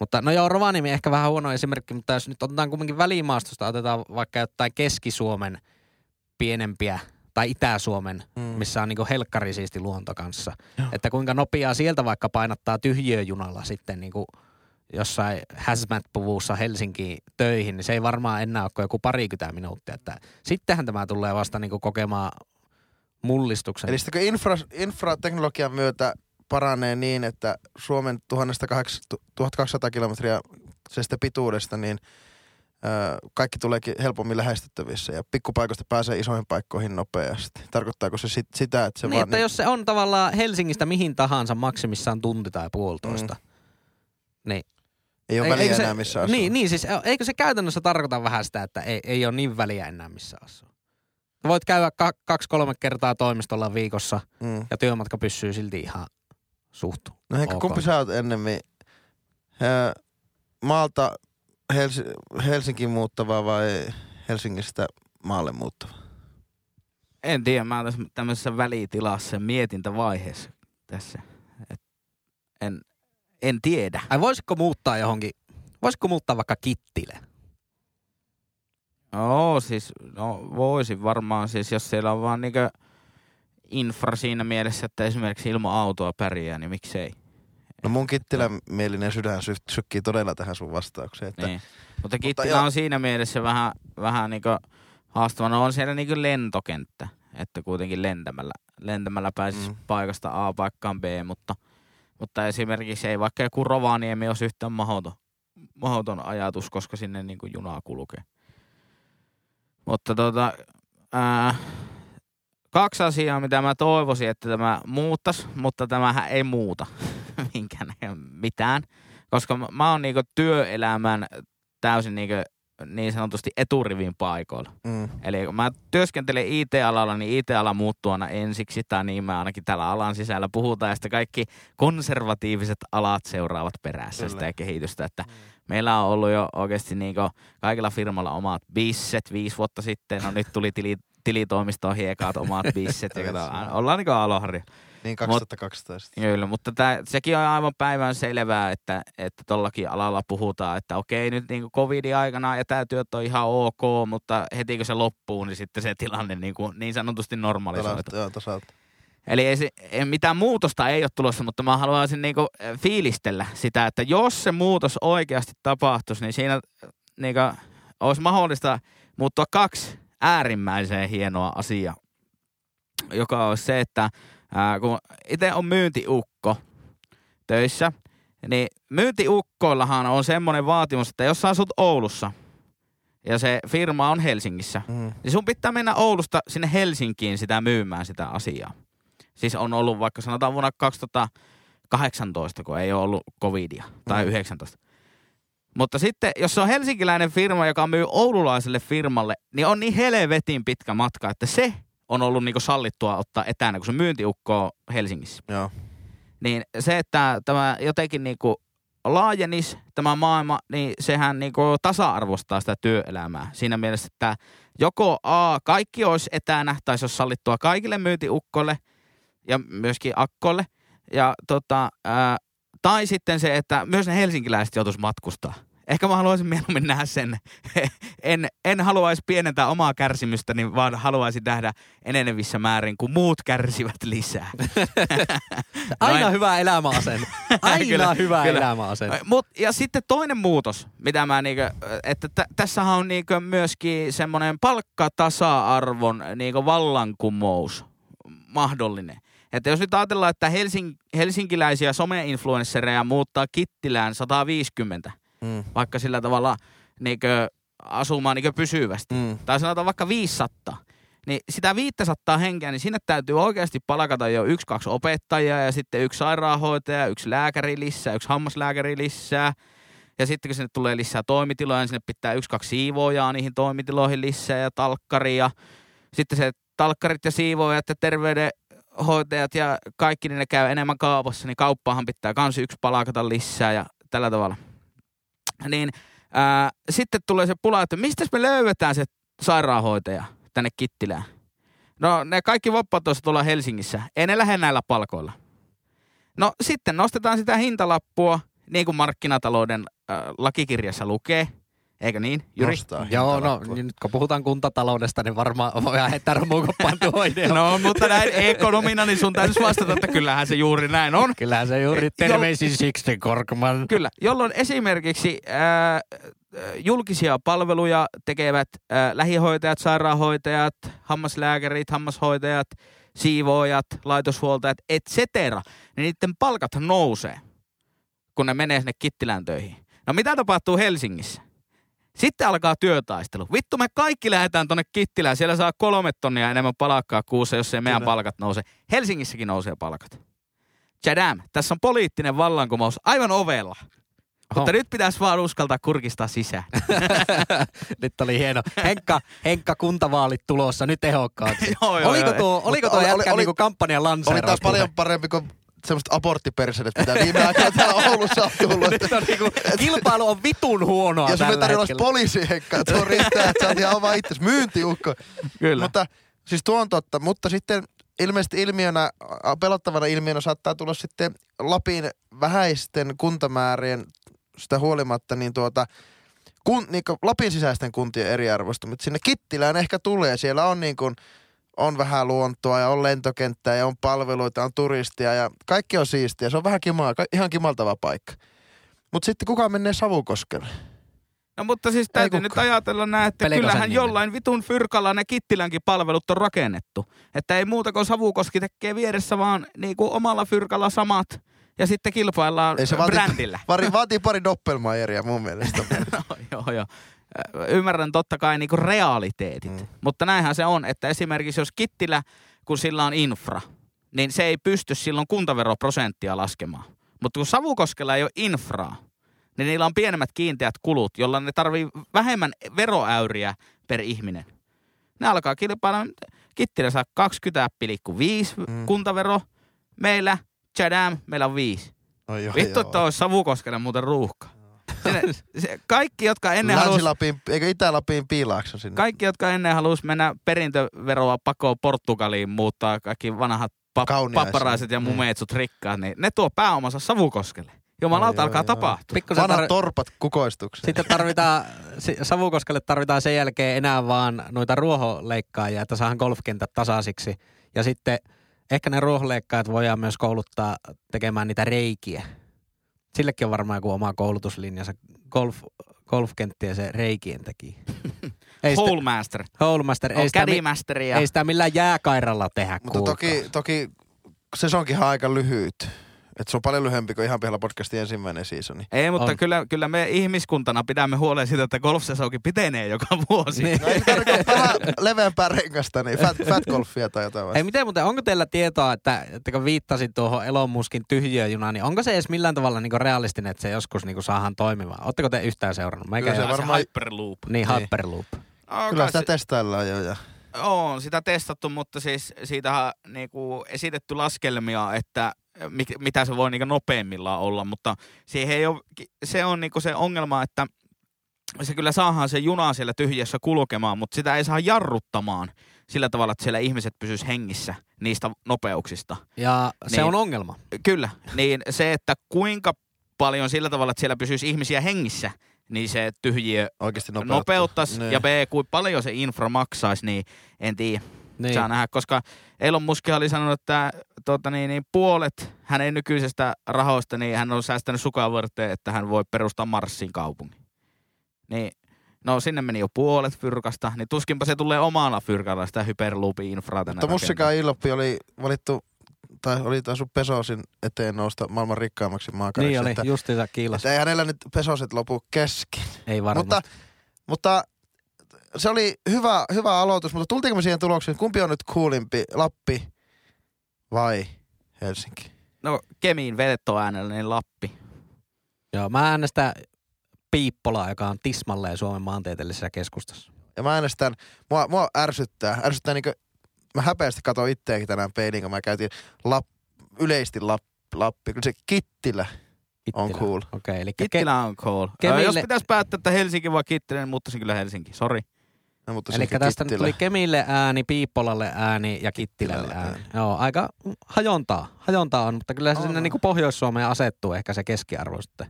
Mutta no joo, Rovaniemi ehkä vähän huono esimerkki, mutta jos nyt otetaan kuitenkin välimaastosta, otetaan vaikka jotain Keski-Suomen pienempiä tai Itä-Suomen, mm. missä on niin helkkarisiisti luonto kanssa. Joo. Että kuinka nopeaa sieltä vaikka painattaa tyhjiöjunalla sitten niin kuin – jossain hazmat-puvussa Helsinkiin töihin, niin se ei varmaan enää ole kuin joku parikymmentä minuuttia. Että sittenhän tämä tulee vasta niin kokemaan mullistuksen. Eli sitten infra, infrateknologian myötä paranee niin, että Suomen 1200 kilometriä se pituudesta, niin kaikki tuleekin helpommin lähestyttävissä ja pikkupaikoista pääsee isoihin paikkoihin nopeasti. Tarkoittaako se sit, sitä, että se niin, vaan... Että niin... jos se on tavallaan Helsingistä mihin tahansa maksimissaan tunti tai puolitoista, mm. niin ei ole väliä enää missä asuu. Niin, niin siis eikö se käytännössä tarkoita vähän sitä, että ei, ei ole niin väliä enää missä asuu. Voit käydä kaksi-kolme kertaa toimistolla viikossa mm. ja työmatka pysyy silti ihan suht No ehkä kumpi sä oot ennemmin maalta Hels- Helsinkiin muuttava vai Helsingistä maalle muuttava? En tiedä, mä oon tämmöisessä välitilassa mietintävaiheessa tässä. Et en, en tiedä. Ai voisiko muuttaa johonkin, voisiko muuttaa vaikka Kittille? No siis, no voisin varmaan siis, jos siellä on vaan niinkö infra siinä mielessä, että esimerkiksi ilman autoa pärjää, niin miksei. No mun Kittilän mielinen sydän sykkii todella tähän sun vastaukseen. Että, niin. Mutta Kittilä mutta on siinä mielessä vähän, vähän niinku haastava. No on siellä niin lentokenttä, että kuitenkin lentämällä, lentämällä pääsisi mm. paikasta A paikkaan B, mutta, mutta esimerkiksi ei vaikka joku Rovaniemi olisi yhtään mahdoton, mahdoton ajatus, koska sinne niin kuin junaa kulkee. Mutta tota, ää, kaksi asiaa, mitä mä toivoisin, että tämä muuttaisi, mutta tämähän ei muuta minkään mitään, koska mä, mä oon niinku työelämän täysin niinku niin sanotusti eturivin paikoilla. Mm. Eli kun mä työskentelen IT-alalla, niin IT-ala muuttuu aina ensiksi, tai niin mä ainakin tällä alan sisällä puhutaan, ja sitten kaikki konservatiiviset alat seuraavat perässä Kyllä. sitä kehitystä, että meillä on ollut jo oikeasti niinku kaikilla firmalla omat bisset viisi vuotta sitten, no nyt tuli tili, tilitoimistoon hiekaat omat bisset, ja kato, ollaan niinku alohari. Niin 2012. Kyllä, mutta tää, sekin on aivan päivän selvää, että, että tollakin alalla puhutaan, että okei nyt niin covidin aikana etätyöt on ihan ok, mutta heti kun se loppuu, niin sitten se tilanne niin, kuin, niin sanotusti normalisoituu. Joo. Eli ei, se- ei, mitään muutosta ei ole tulossa, mutta mä haluaisin niinku eh, fiilistellä sitä, että jos se muutos oikeasti tapahtuisi, niin siinä eh, niinku, olisi mahdollista muuttua kaksi äärimmäiseen hienoa asiaa, joka on se, että ää, kun itse on myyntiukko töissä, niin myyntiukkoillahan on semmoinen vaatimus, että jos sä asut Oulussa ja se firma on Helsingissä, Mm. niin sun pitää mennä Oulusta sinne Helsinkiin sitä myymään sitä asiaa. Siis on ollut vaikka sanotaan vuonna 2018, kun ei ole ollut covidia, tai Mm. 19. Mutta sitten, jos se on helsinkiläinen firma, joka myy oululaiselle firmalle, niin on niin helvetin pitkä matka, että se on ollut niinku sallittua ottaa etänä, kun se myyntiukko on Helsingissä. Joo. Niin se, että tämä jotenkin niinku laajenis tämä maailma, niin sehän niinku tasa-arvostaa sitä työelämää. Siinä mielessä, että joko A, kaikki olisi etänä, tai se olisi sallittua kaikille myyntiukkoille ja myöskin akkoille. Ja tota, ää, tai sitten se, että myös ne helsinkiläiset joutuisi matkustaa. Ehkä mä haluaisin mieluummin nähdä sen. en, en haluaisi pienentää omaa kärsimystäni, vaan haluaisin nähdä enenevissä määrin, kun muut kärsivät lisää. Aina Noin. hyvä elämäasenne. Aina Kyllä, hyvä kyllä. elämäasenne. Mut, ja sitten toinen muutos, mitä mä niinkö, että t- tässähän on niinkö myöskin semmoinen palkkatasa-arvon niinkö vallankumous mahdollinen. Että jos nyt ajatellaan, että Helsing- helsinkiläisiä some-influenssereja muuttaa Kittilään 150, Mm. vaikka sillä tavalla niinkö asumaan niinkö pysyvästi, Mm. tai sanotaan vaikka 500, niin sitä 500 henkeä, niin sinne täytyy oikeasti palkata jo yksi, kaksi opettajaa ja sitten yksi sairaanhoitaja, yksi lääkäri lisää, yksi hammaslääkäri lisää. Ja sitten kun sinne tulee lisää toimitiloja, niin sinne pitää yksi, kaksi siivoojaa niihin toimitiloihin lisää ja talkkaria. Sitten se talkkarit ja siivoojat ja terveydenhoitajat ja kaikki niin ne käy enemmän kaupassa, niin kauppaahan pitää kans yksi palkata lisää ja tällä tavalla. Niin ää, sitten tulee se pula, että mistä me löydetään se sairaanhoitaja tänne Kittilään? No ne kaikki vapaat olisi tuolla Helsingissä. Ei ne lähde näillä palkoilla. No sitten nostetaan sitä hintalappua, niin kuin markkinatalouden äh, lakikirjassa lukee. Eikö niin, Jyri? Nostaa Joo, no niin nyt kun puhutaan kuntataloudesta, niin varmaan voi heittää romukoppaan tuo idea. No, mutta näin ekonomina, niin sun täytyisi vastata, että kyllähän se juuri näin on. Kyllähän se juuri terveisin Sixten Korkman. Kyllä, jolloin esimerkiksi ää, julkisia palveluja tekevät ää, lähihoitajat, sairaanhoitajat, hammaslääkärit, hammashoitajat, siivoojat, laitoshuoltajat, et cetera, niin niiden palkat nousee, kun ne menee sinne Kittilään töihin. No mitä tapahtuu Helsingissä? Sitten alkaa työtaistelu. Vittu, me kaikki lähdetään tonne Kittilään. Siellä saa kolme tonnia enemmän palkkaa kuussa, jos ei meidän Kyllä. palkat nouse. Helsingissäkin nousee palkat. Chadam, tässä on poliittinen vallankumous aivan ovella. Mutta nyt pitäisi vaan uskaltaa kurkistaa sisään. Nyt oli hieno. Henkka, Henkka kuntavaalit tulossa nyt ehokkaaksi. Joo, joo, oliko joo. tuo, oliko tuo oli- jätkä oli- niinku kampanjan Oli lanseeraus? taas paljon parempi kuin semmoista aborttipersenet, mitä viime aikoina täällä Oulussa on tullut. Nyt on niinku, kilpailu on vitun huonoa Ja sun ei tällä tarvitse olla hetkellä. poliisi, Henkka. Tuo riittää, että sä oot ihan oma itsesi. Myyntiukko. Kyllä. Mutta siis tuo on totta. Mutta sitten ilmeisesti ilmiönä, pelottavana ilmiönä saattaa tulla sitten Lapin vähäisten kuntamäärien sitä huolimatta, niin tuota, kun, niin Lapin sisäisten kuntien eriarvoistumista. Sinne Kittilään ehkä tulee. Siellä on niin kuin, on vähän luontoa ja on lentokenttää ja on palveluita, on turistia ja kaikki on siistiä. Se on vähän kimaa, ihan kimaltava paikka. Mutta sitten kuka menee Savukoskelle? No mutta siis täytyy nyt ajatella näin, että Pelikosen kyllähän nimellä. jollain vitun fyrkalla ne Kittilänkin palvelut on rakennettu. Että ei muuta kuin Savukoski tekee vieressä vaan niinku omalla fyrkalla samat ja sitten kilpaillaan Ei se vaati- brändillä. Vari, vaatii pari doppelmaieria mun mielestä. no, joo, joo. Ymmärrän totta kai niinku realiteetit, Mm. mutta näinhän se on, että esimerkiksi jos Kittilä, kun sillä on infra, niin se ei pysty silloin kuntaveroprosenttia laskemaan. Mutta kun Savukoskella ei ole infraa, niin niillä on pienemmät kiinteät kulut, jolla ne tarvii vähemmän veroäyriä per ihminen. Ne alkaa kilpailla, Kittilä saa 20,5 Mm. kuntavero, meillä, tjadam, meillä on 5. No joo, Vittu, joo. että olisi Savukoskella muuten ruuhka. Sinne, se, kaikki, jotka ennen halus, Länsi-Lapin, eikö Itä-Lapin piilaakso sinne? kaikki, jotka ennen halus mennä perintöveroa pakoon Portugaliin, muuttaa kaikki vanhat pap- Kauniaisiin. papparaiset ja Mm. mumeetsut rikkaat, niin ne tuo pääomansa Savukoskelle. Jumalauta alkaa joo. tapahtua. Pikkusen Vanhat tar- torpat kukoistukseen. Sitten tarvitaan, Savukoskelle tarvitaan sen jälkeen enää vaan noita ruoholeikkaajia, että saadaan golfkentät tasaisiksi. Ja sitten ehkä ne ruoholeikkaajat voidaan myös kouluttaa tekemään niitä reikiä. Sillekin on varmaan joku oma koulutuslinjansa. Golf, golfkenttiä se reikien teki. ei sitä, Hole Master. Holemaster, ei On sitä, mi- Master ei sitä millään jääkairalla tehdä Mutta kuulkaa. toki, toki sesonkin on aika lyhyt. Et se on paljon lyhyempi kuin ihan pihalla podcastin ensimmäinen seasoni. Ei, mutta On. kyllä, kyllä me ihmiskuntana pidämme huolen siitä, että golfsesonkin pitenee joka vuosi. Niin. No ei vähän leveämpää rengasta, niin fat, fat golfia tai jotain vasta. miten muuten, onko teillä tietoa, että, että kun viittasin tuohon Elon Muskin tyhjöjunaan, niin onko se edes millään tavalla niin realistinen, että se joskus niin saadaan toimimaan? Oletteko te yhtään seurannut? Meikä Kyllä ei se varmaan- Hyperloop. Niin, Niin. Hyperloop. Oh, Kyllä sitä testaillaan jo. Ja. On sitä testattu, mutta siis siitä on niinku esitetty laskelmia, että mitä se voi niinku nopeimmillaan olla, mutta siihen ei ole, se on niinku se ongelma, että se kyllä saadaan se juna siellä tyhjässä kulkemaan, mutta sitä ei saa jarruttamaan sillä tavalla, että siellä ihmiset pysyis hengissä niistä nopeuksista. Ja se Niin. on ongelma. Kyllä, niin se, että kuinka paljon sillä tavalla, että siellä pysyisi ihmisiä hengissä, niin se tyhjiö Oikeasti nopeuttaisi Niin. ja B, kuinka paljon se infra maksaisi, niin en tiedä. Niin. Saa nähdä, koska Elon Musk oli sanonut, että tuota, niin, niin, puolet hänen nykyisestä rahoista, niin hän on säästänyt sukaan varten, että hän voi perustaa Marsin kaupungin. Niin, no sinne meni jo puolet fyrkasta, niin tuskinpa se tulee omalla fyrkalla sitä hyperloop-infraa tänne Mutta Mussika. Iloppi oli valittu, tai oli taisu Pesosin eteen nousta maailman rikkaammaksi maakariksi. Niin oli, että, justiinsa kiilas. että ei hänellä nyt Pesoset lopu kesken. Ei varmasti. Mutta, mutta se oli hyvä, hyvä aloitus, mutta tultiinko me siihen tulokseen, kumpi on nyt kuulimpi, Lappi vai Helsinki? No Kemiin veto-äänellä, niin Lappi. Joo, mä äänestän Piippolaa, joka on tismalleen Suomen maantieteellisessä keskustassa. Ja mä äänestän, mua, mua ärsyttää, ärsyttää niinkö, mä häpeästi katsoin itseäkin tänään peiliin, kun mä käytiin lap, yleisesti lap, Lappi. Kyllä se Kittilä on Kittilä. cool. Okei, okay, eli ke- Kittilä on cool. Kemille- Jos pitäisi päättää, että Helsinki vai Kittilä, niin muuttaisin kyllä Helsinki. Sori. No, mutta eli tästä nyt Kittilä. tuli Kemille ääni, Piippolalle ääni ja Kittilälle Kittilälle ääni. Joo, aika hajontaa. Hajontaa on, mutta kyllä se On, sinne niin kuin Pohjois-Suomeen asettuu ehkä se keskiarvo sitten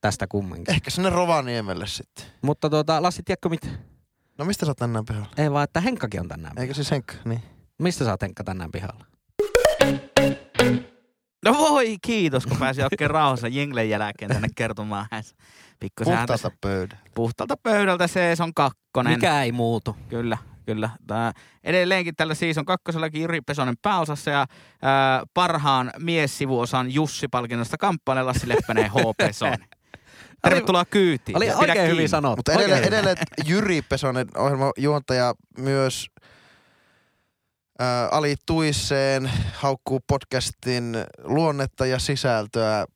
tästä kumminkin. Ehkä sinne Rovaniemelle sitten. Mutta tuota, Lassi, tiedätkö mitä? No mistä sä oot tänään pihalla? Ei vaan, että Henkkakin on tänään. Eikö siis Henkka? Niin. Mistä sä oot Henkka tänään pihalla? Voi, kiitos, kun pääsi oikein rauhassa jinglen jälkeen tänne kertomaan pikkusen Puhtaalta pöydä. puhtaalta pöydältä Season 2. Mikä ei muutu. Kyllä, kyllä. Tää, edelleenkin tällä Season 2 Jyri Pesonen pääosassa ja ää, parhaan miessivuosan Jussi-palkinnosta kamppailee Lassi Leppänen H. Pesonen. Tervetuloa kyytiin. Oli oikein kiinni. hyvin sanottu. Mutta edelleen, edelleen Jyri Pesonen, ohjelman juontaja, myös ää, alituisseen haukkuu podcastin luonnetta ja sisältöä.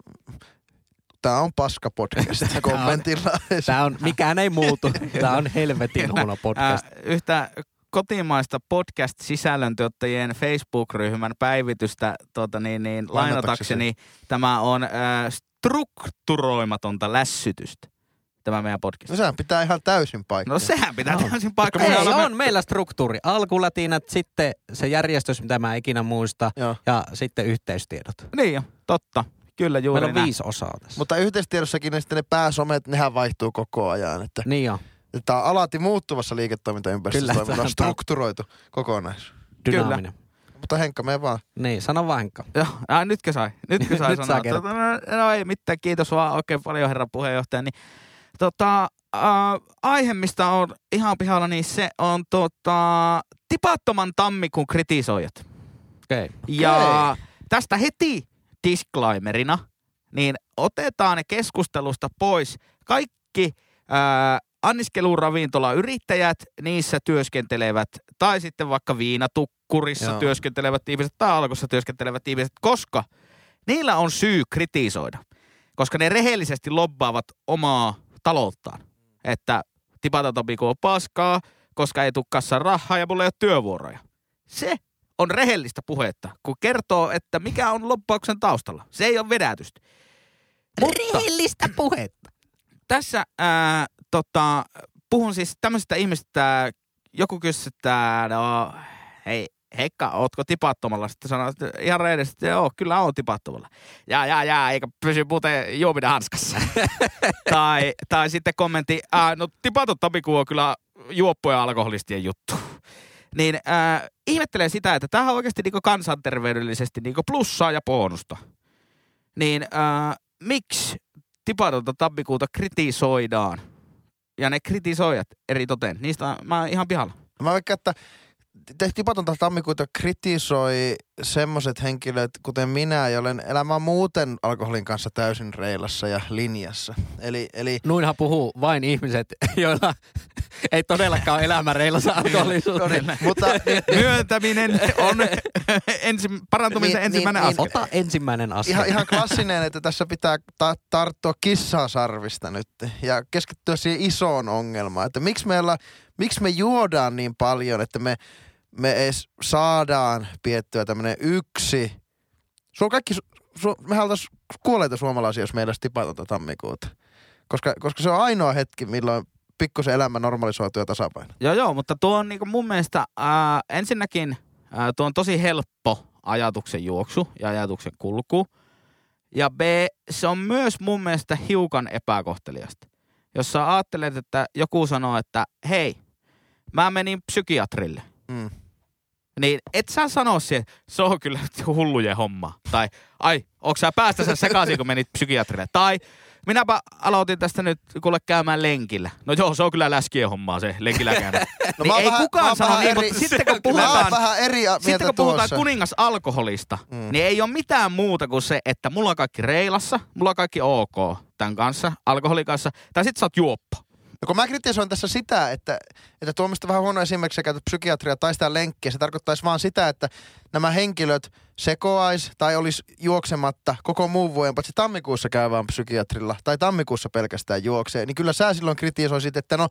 Tämä on paska podcast kommentilla. Tää on, mikään ei muutu. Tää on helvetin huono podcast. Ää, yhtä kotimaista podcast-sisällöntuottajien Facebook-ryhmän päivitystä tuota, niin, niin, lainatakseni. Tämä on ää, strukturoimatonta lässytystä, tämä meidän podcast. No sehän pitää ihan täysin paikkaa. No sehän pitää No. täysin paikkaa. Ei, Me olemme- on meillä struktuuri. Alkulatinat, sitten se järjestys, mitä mä ikinä muista, Joo. ja sitten yhteystiedot. Niin jo, totta. Kyllä juuri Meillä on näin. viisi osaa tässä. Mutta yhteistiedossakin ne, sitten ne pääsomet, nehän vaihtuu koko ajan. Että, Niin on, että tämä on alati muuttuvassa liiketoimintaympäristössä Kyllä, toimiva tämä- strukturoitu kokonaisuus. dynaaminen. Mutta Henkka, me vaan. Niin, sano vaan Henkka. Joo, ah, nytkö sai? Nytkö sai Nyt sanoa? saa. Tota, no, no ei mitään, kiitos vaan oikein paljon herra puheenjohtaja. Niin, tota, äh, aihe, mistä on ihan pihalla, niin se on tota, tipattoman tammikuun kritisoijat. Okei. Okay. Ja tästä heti disclaimerina, niin otetaan ne keskustelusta pois kaikki ää, anniskeluravintolayrittäjät, niissä työskentelevät, tai sitten vaikka viinatukkurissa Joo. työskentelevät ihmiset, tai alkossa työskentelevät ihmiset, koska niillä on syy kritisoida. Koska ne rehellisesti lobbaavat omaa talouttaan. Että tipatatopiku on paskaa, koska ei tule kassan rahaa ja mulla ei ole työvuoroja. Se on rehellistä puhetta, kun kertoo, että mikä on loppauksen taustalla. Se ei ole vedätystä. Mutta Rehellistä puhetta. tässä ää, tota, puhun siis tämmöisestä ihmistä, joku kysyi, että no, hei, Heikka, ootko tipattomalla? Sitten sanoi että ihan reidesti, että joo, kyllä on tipattomalla. Ja, ja, ja, eikä pysy muuten juominen hanskassa. tai, tai sitten kommentti, ää, no tipaton tapiku on kyllä juoppojen ja alkoholistien juttu. Niin äh, ihmettelee sitä, että tämähän on oikeasti niinku kansanterveydellisesti niinku plussaa ja bonusta. Niin äh, miksi tipatonta tammikuuta kritisoidaan? Ja ne kritisoijat eri toteen, niistä mä oon ihan pihalla. Mä vaikka, että te- tipatonta tammikuuta kritisoi semmoset henkilöt, kuten minä, joiden elämä on muuten alkoholin kanssa täysin reilassa ja linjassa. Eli, eli Nuinhan puhuu vain ihmiset, joilla ei todellakaan ole elämä reilassa alkoholisuuteen. mutta niin, Myöntäminen on ensi, parantumisen Niin, ensimmäinen niin, askel. Ota ensimmäinen askel. ihan, ihan klassinen, että tässä pitää ta- tarttua kissaa sarvista nyt ja keskittyä siihen isoon ongelmaan. Että miksi, meillä, miksi me juodaan niin paljon, että me, me edes saadaan piettyä tämmöinen yksi. Su- kaikki, su- mehän oltaisiin kuolleita suomalaisia, jos meillä olisi tipatonta tammikuuta. Koska, koska se on ainoa hetki, milloin pikkusen elämä normalisoituu ja tasapaino. Joo, joo, mutta tuo on niinku mun mielestä ää, ensinnäkin ää, tuo on tosi helppo ajatuksen juoksu ja ajatuksen kulku. Ja B, se on myös mun mielestä hiukan epäkohteliasta. Jos sä ajattelet, että joku sanoo, että hei, mä menin psykiatrille. Mm. Niin et sä sano siihen, se on kyllä hullujen homma. Tai ai, onko sä päästä sen sekaisin, kun menit psykiatrille. Tai minäpä aloitin tästä nyt kuule käymään lenkillä. No joo, se on kyllä läskien hommaa se lenkillä käydä. No, niin ei vähän- kukaan sano niin, eri- mutta sitten kun puhutaan, vähän eri sitten kun puhutaan tuossa. kuningas alkoholista, Mm. niin ei ole mitään muuta kuin se, että mulla on kaikki reilassa, mulla on kaikki ok tämän kanssa, alkoholin kanssa, tai sit sä oot juoppo. No kun mä kritisoin tässä sitä, että, että tuomista vähän huono esimerkiksi sä käytät psykiatria tai sitä lenkkiä. Se tarkoittaisi vaan sitä, että nämä henkilöt sekoais tai olisi juoksematta koko muun vuoden, paitsi tammikuussa käy vaan psykiatrilla tai tammikuussa pelkästään juoksee. Niin kyllä sä silloin kritisoisit, että no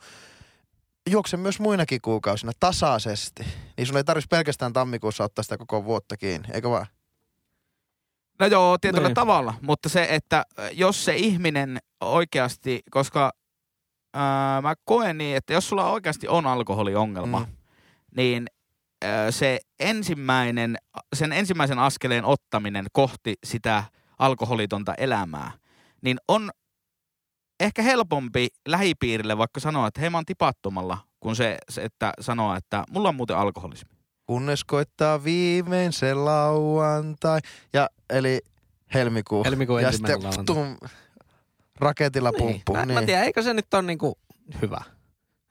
juokse myös muinakin kuukausina tasaisesti. Niin sun ei tarvitsisi pelkästään tammikuussa ottaa sitä koko vuotta kiinni, eikö vaan? No joo, tietyllä Niin. tavalla, mutta se, että jos se ihminen oikeasti, koska ää, mä koen niin, että jos sulla oikeasti on alkoholiongelma, Mm. niin ää, se ensimmäinen, sen ensimmäisen askeleen ottaminen kohti sitä alkoholitonta elämää, niin on ehkä helpompi lähipiirille vaikka sanoa, että hei mä oon tipattomalla, kuin se, se että sanoa, että mulla on muuten alkoholismi. Kunnes koittaa viimein se lauantai. Ja eli helmikuu. Helmikuun ja ensimmäinen sitten lauantai. tum, raketilla Niin. pumppu. Mä, mä tiedän, eikö se nyt ole niinku hyvä?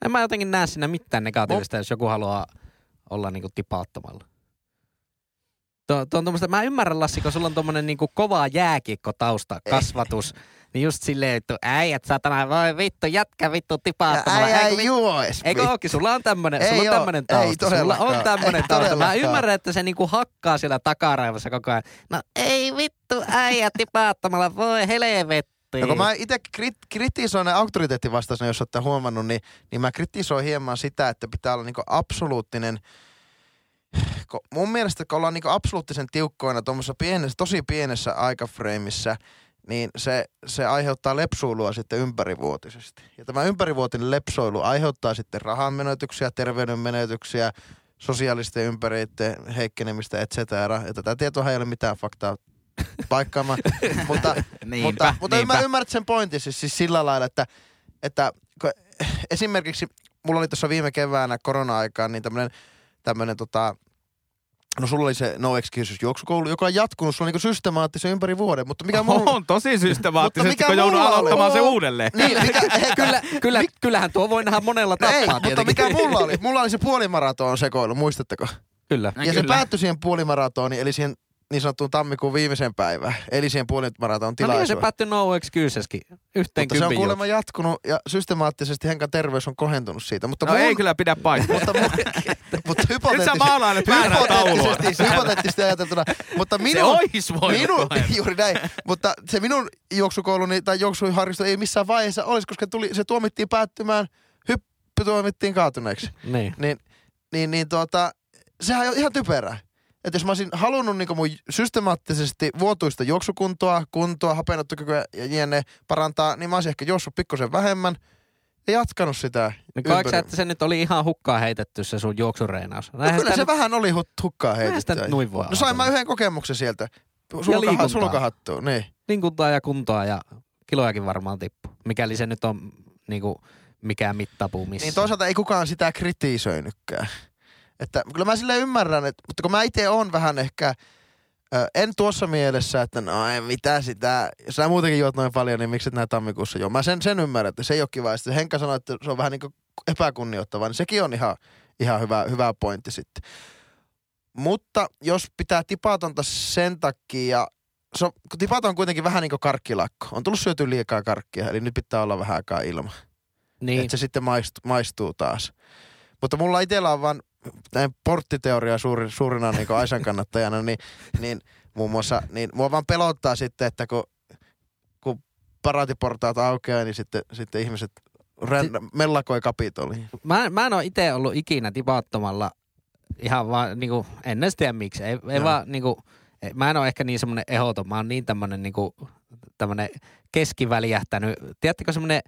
En mä jotenkin näe siinä mitään negatiivista, jos joku haluaa olla niinku tipaattomalla. Tuo, tuo on tommoista, mä ymmärrän Lassi, kun sulla on tommonen niinku kova jääkiekko tausta, kasvatus. Niin just silleen, että äijät satana, voi vittu, jätkä vittu tipaattomalla. Äijä Eikö ei juo edes. Eikö ookin? Sulla on tämmönen, Ei sulla on tämmönen ei tausta. sulla todellakaan, on tämmönen ei tausta. Mä ymmärrän, että se niinku hakkaa siellä takaraivossa koko ajan. No ei vittu, äijä tipaattomalla, voi helvetti. No kun mä itse krit, kritisoin ne auktoriteettivastaisena, jos olette huomannut, niin, niin mä kritisoin hieman sitä, että pitää olla niinku absoluuttinen kun mun mielestä kun ollaan niinku absoluuttisen tiukkoina tuommoisessa pienessä, tosi pienessä aikafreimissä, niin se, se aiheuttaa lepsuilua sitten ympärivuotisesti. Ja tämä ympärivuotinen lepsoilu aiheuttaa sitten rahan menetyksiä, terveyden menetyksiä, sosiaalisten ympäreiden heikkenemistä, et cetera. Ja tätä tietoa ei ole mitään faktaa paikkaamaan. mutta Niinpä, mutta, mutta niinpä. ymmär, ymmärrät sen pointin siis, siis sillä lailla, että, että kun esimerkiksi mulla oli tuossa viime keväänä korona-aikaan niin tämmönen, tämmönen tota, No sulla oli se No Excuses juoksukoulu, joka on jatkunut sulla niinku systemaattisen ympäri vuoden, mutta mikä mulla... On tosi systemaattisesti, mikä kun joudun aloittamaan se uudelleen. Niin, mikä, hei, Kyllä, kyllä, kyllähän tuo voi nähdä monella No tapaa ei, mutta mikä mulla oli? Mulla oli se puolimaraton sekoilu, muistatteko? Kyllä. Ja se kyllä. päättyi siihen puolimaratoniin, eli siihen niin sanottuun tammikuun viimeiseen päivään, eli siihen puolimaraton No niin se tilaisuuteen. päättyi no excuseskin. Yhteen mutta se on kuulemma jatkunut ja systemaattisesti Henkan terveys on kohentunut siitä. Mutta No mun, ei kyllä pidä paikkaa. mutta, mun, mutta hypoteettisesti, hypoteettisesti, hypoteettisesti ajateltuna. Mutta Se minun, ois voinut minun, juuri näin, mutta se minun juoksukouluni tai juoksuharjoitus ei missään vaiheessa olisi, koska tuli, se tuomittiin päättymään, hyppy tuomittiin kaatuneeksi. Niin. Niin, niin, niin tuota, sehän on ihan typerää. Että jos mä olisin halunnut niin mun systemaattisesti vuotuista juoksukuntoa, kuntoa, hapenottokykyä ja jne parantaa, niin mä olisin ehkä juossut pikkusen vähemmän ja jatkanut sitä. Niin koetko että se nyt oli ihan hukkaan heitetty se sun juoksureenaus? No kyllä se vähän oli hukkaa heitettyä. nyt noin voi No sain mä yhden kokemuksen sieltä. Sulkaha, sulkahattua, niin. Liikuntaa ja kuntoa ja kilojakin varmaan tippu. Mikäli se nyt on niinku mikään mittapuu missään. Niin toisaalta ei kukaan sitä kritisoinutkaan. Että kyllä mä sille ymmärrän, että, mutta kun mä itse on vähän ehkä, ö, en tuossa mielessä, että no ei mitä sitä, jos sä muutenkin juot noin paljon, niin miksi et näin tammikuussa juo. Mä sen, sen ymmärrän, että se ei ole kiva. Ja sitten Henkka sanoi, että se on vähän niin kuin epäkunnioittavaa, niin sekin on ihan, ihan hyvä, hyvä pointti sitten. Mutta jos pitää tipatonta sen takia, se on, kun tipaton on kuitenkin vähän niin kuin karkkilakko. On tullut syöty liikaa karkkia, eli nyt pitää olla vähän aikaa ilman niin. että se sitten maistuu, maistuu taas. Mutta mulla itsellä on vaan näin porttiteoria suuri, suurina niin Aisan kannattajana, niin, niin muun muassa, niin mua vaan pelottaa sitten, että kun, kun paraatiportaat aukeaa, niin sitten, sitten ihmiset ren, mellakoi kapitoliin. Mä, mä en ole itse ollut ikinä tipaattomalla ihan vaan niinku, en edes tiedä miksi. Ei, ei vaan niinku, ei- mä en ole ehkä niin semmoinen ehoton, mä oon niin tämmönen niinku, tämmönen keskiväljähtänyt. Tiedättekö semmoinen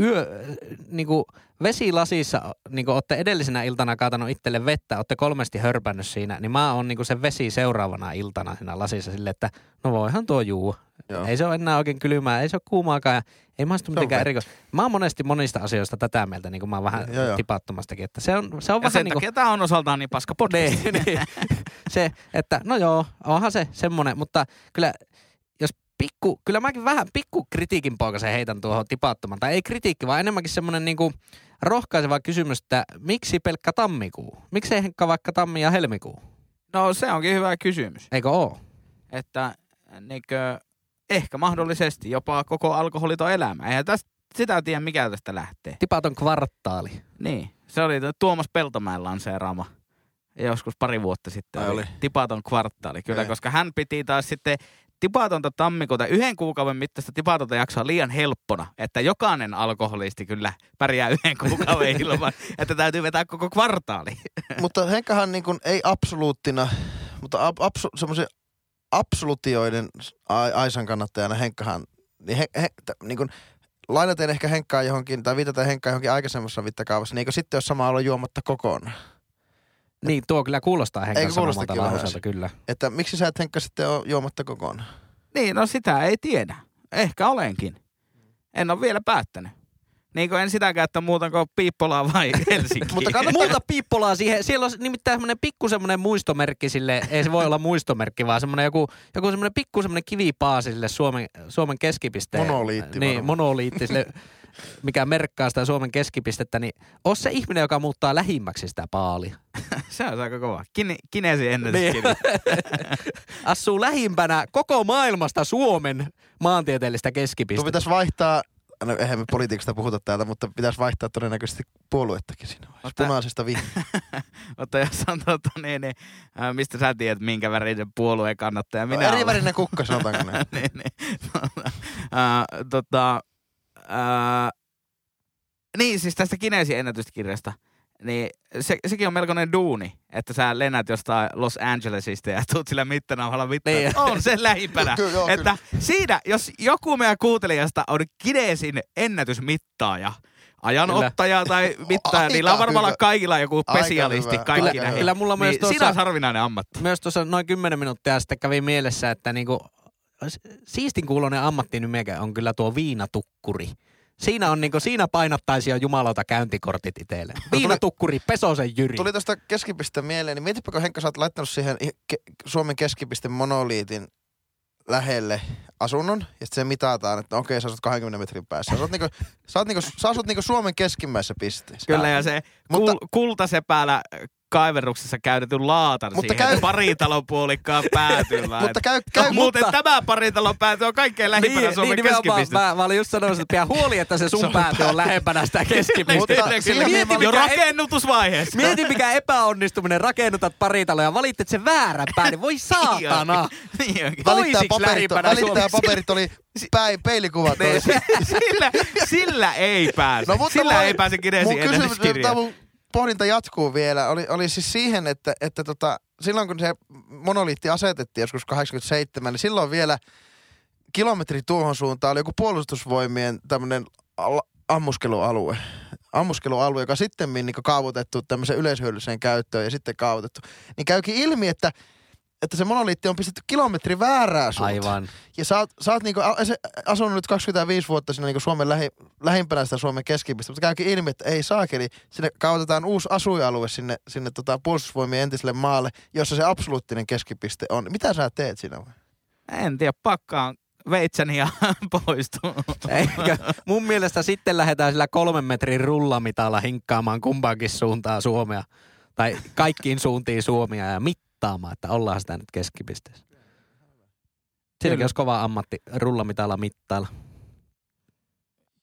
yö, niinku vesilasissa, niinku olette edellisenä iltana kaatanut itselle vettä, olette kolmesti hörpännyt siinä, niin mä oon niinku sen vesi seuraavana iltana siinä lasissa silleen, että no voihan tuo juu. Joo. Ei se ole enää oikein kylmää, ei se ole kuumaakaan ja ei maistu mitenkään erikoista. Mä oon monesti monista asioista tätä mieltä, niin kuin mä oon vähän Joo, joo. tipattomastakin, että se on, se on Ja vähän sen niin kuin, takia tää on osaltaan niin paska podcast. niin, niin, se, että no joo, onhan se semmoinen, mutta kyllä pikku, kyllä mäkin vähän pikku kritiikin poikasen heitän tuohon tipattoman, tai ei kritiikki, vaan enemmänkin semmoinen niin kuin rohkaiseva kysymys, että miksi pelkkä tammikuu? Miksi ei Henkka vaikka tammi ja helmikuu? No se onkin hyvä kysymys. Eikö oo? Että niinkö, ehkä mahdollisesti jopa koko alkoholiton elämä. Eihän tästä sitä tiedä, mikä tästä lähtee. Tipaton kvartaali. Niin, se oli tuo Tuomas Peltomäen lanseeraama joskus pari vuotta sitten. Ai oli. Tipaton kvartaali, kyllä, Ei. koska hän piti taas sitten tipatonta tammikuuta yhden kuukauden mittaista tipatonta jaksoa liian helppona, että jokainen alkoholisti kyllä pärjää yhden kuukauden ilman, että täytyy vetää koko kvartaali. mutta Henkkahan niin kuin, ei absoluuttina, mutta ab, absu, semmoisen absolutioiden Aisan kannattajana Henkkahan, niin, he, he, t- niin kuin, lainaten ehkä Henkkaa johonkin, tai viitataan Henkkaa johonkin aikaisemmassa mittakaavassa, niin eikö sitten ole sama olla juomatta kokonaan? Niin, tuo kyllä kuulostaa Henkan sanomalta lauseelta, kyllä. Että miksi sä et Henkka sitten ole juomatta kokonaan? Niin, no sitä ei tiedä. Ehkä olenkin. En ole vielä päättänyt. Niin kuin en sitäkään, että muutanko Piippolaa vai Helsinki. Mutta kannattaa- Muuta piippolaa siihen. Siellä on nimittäin semmoinen pikku semmoinen muistomerkki sille, ei se voi olla muistomerkki, vaan semmoinen joku, joku semmoinen pikku semmoinen kivipaa sille Suomen, Suomen keskipisteen. Monoliitti Niin, varmaan. monoliitti sille, mikä merkkaa sitä Suomen keskipistettä, niin on se ihminen, joka muuttaa lähimmäksi sitä paalia. se on aika kova. Kine, kinesi ennätyskirja. Asuu lähimpänä koko maailmasta Suomen maantieteellistä Tuo keskipistettä. pitäisi vaihtaa, no eihän me politiikasta puhuta täältä, mutta pitäisi vaihtaa todennäköisesti puoluettakin siinä vaiheessa. Mutta- Punaisesta vihreään. Mutta jos on tota, niin, niin, ää, mistä sä tiedät, minkä värisen puolueen kannattaja minä No, eri olen? värinen kukka, sanotaanko näin. niin, niin. Ää, tota, ää, niin, siis tästä Kinesin ennätyskirjasta. Niin se, sekin on melkoinen duuni, että sä lennät jostain Los Angelesista ja tuut sillä mittanauhalla mittaan. Niin. On se lähimpänä. Kyllä, joo, että siinä, jos joku meidän kuuntelijasta on Kinesin ennätysmittaaja, ajanottaja tai mittaaja, Aika niillä on varmaan hyvä. kaikilla joku spesialisti kaikki Kyllä- näihin. kyllä mulla myös niin, tuossa- Siinä on harvinainen ammatti. Myös tuossa noin 10 minuuttia sitten kävi mielessä, että niinku, siistin kuulonen ammattinimeke on kyllä tuo viinatukkuri. Siinä, on niinku, siinä painattaisi jo jumalauta käyntikortit itselle. Viinatukkuri, Pesosen Jyri. Tuli tuosta keskipisteen mieleen, niin mietipä, kun Henkka sä oot laittanut siihen ke- Suomen keskipiste monoliitin lähelle asunnon, ja sitten se mitataan, että okei, sä asut 20 metrin päässä. Sä asut niinku, sä oot niinku, sä asut niinku Suomen keskimmäisessä pisteessä. Kyllä ja se Mutta- kul, kultasepäällä kaiverruksessa käytetyn laatan Mutta siihen, käy- paritalon puolikkaan päätyy. vaan. Mutta käy, No, käy, muuten mutta- tämä paritalon pääty on kaikkein lähimpänä niin, Suomen niin, nimenomaan, keskipiste. mä, mä, olin just sanomassa, että pidä huoli, että se sun Sun pääty on lähempänä sitä keskipistettä. Mä- jo mikä- rakennutusvaiheessa. Mieti mikä epäonnistuminen, rakennutat paritaloja ja valitset sen väärän pään, niin voi saatana. Niin välittää Toisiksi paperit, Suomessa. paperit oli päin, peilikuvat. sillä, sillä ei pääse. No, mutta sillä mulla ei pääse kysymys, tämä ennätyskirjaan. mun pohdinta jatkuu vielä, oli, oli siis siihen, että, että tota, silloin kun se monoliitti asetettiin joskus 87, niin silloin vielä kilometri tuohon suuntaan oli joku puolustusvoimien tämmöinen ammuskelualue. Ammuskelualue, joka sitten niin kaavoitettu tämmöiseen yleishyödylliseen käyttöön ja sitten kaavoitettu. Niin käykin ilmi, että että se monoliitti on pistetty kilometri väärää suuntaan. Aivan. Ja sä oot, sä oot niinku asunut nyt 25 vuotta siinä niinku Suomen lähi, lähimpänä sitä Suomen keskipistä, mutta käykin ilmi, että ei saakeli. Sinne kautetaan uusi asuinalue sinne, sinne tota puolustusvoimien entiselle maalle, jossa se absoluuttinen keskipiste on. Mitä sä teet siinä? vai? En tiedä, pakkaan veitsäni ja poistuu. Eikä, mun mielestä sitten lähdetään sillä kolmen metrin rullamitalla hinkkaamaan kumpaankin suuntaan Suomea. Tai kaikkiin suuntiin Suomia ja mittaamaan, että ollaan sitä nyt keskipisteessä. Siinäkin Kyllä. olisi kova ammatti rullamitalla mittailla.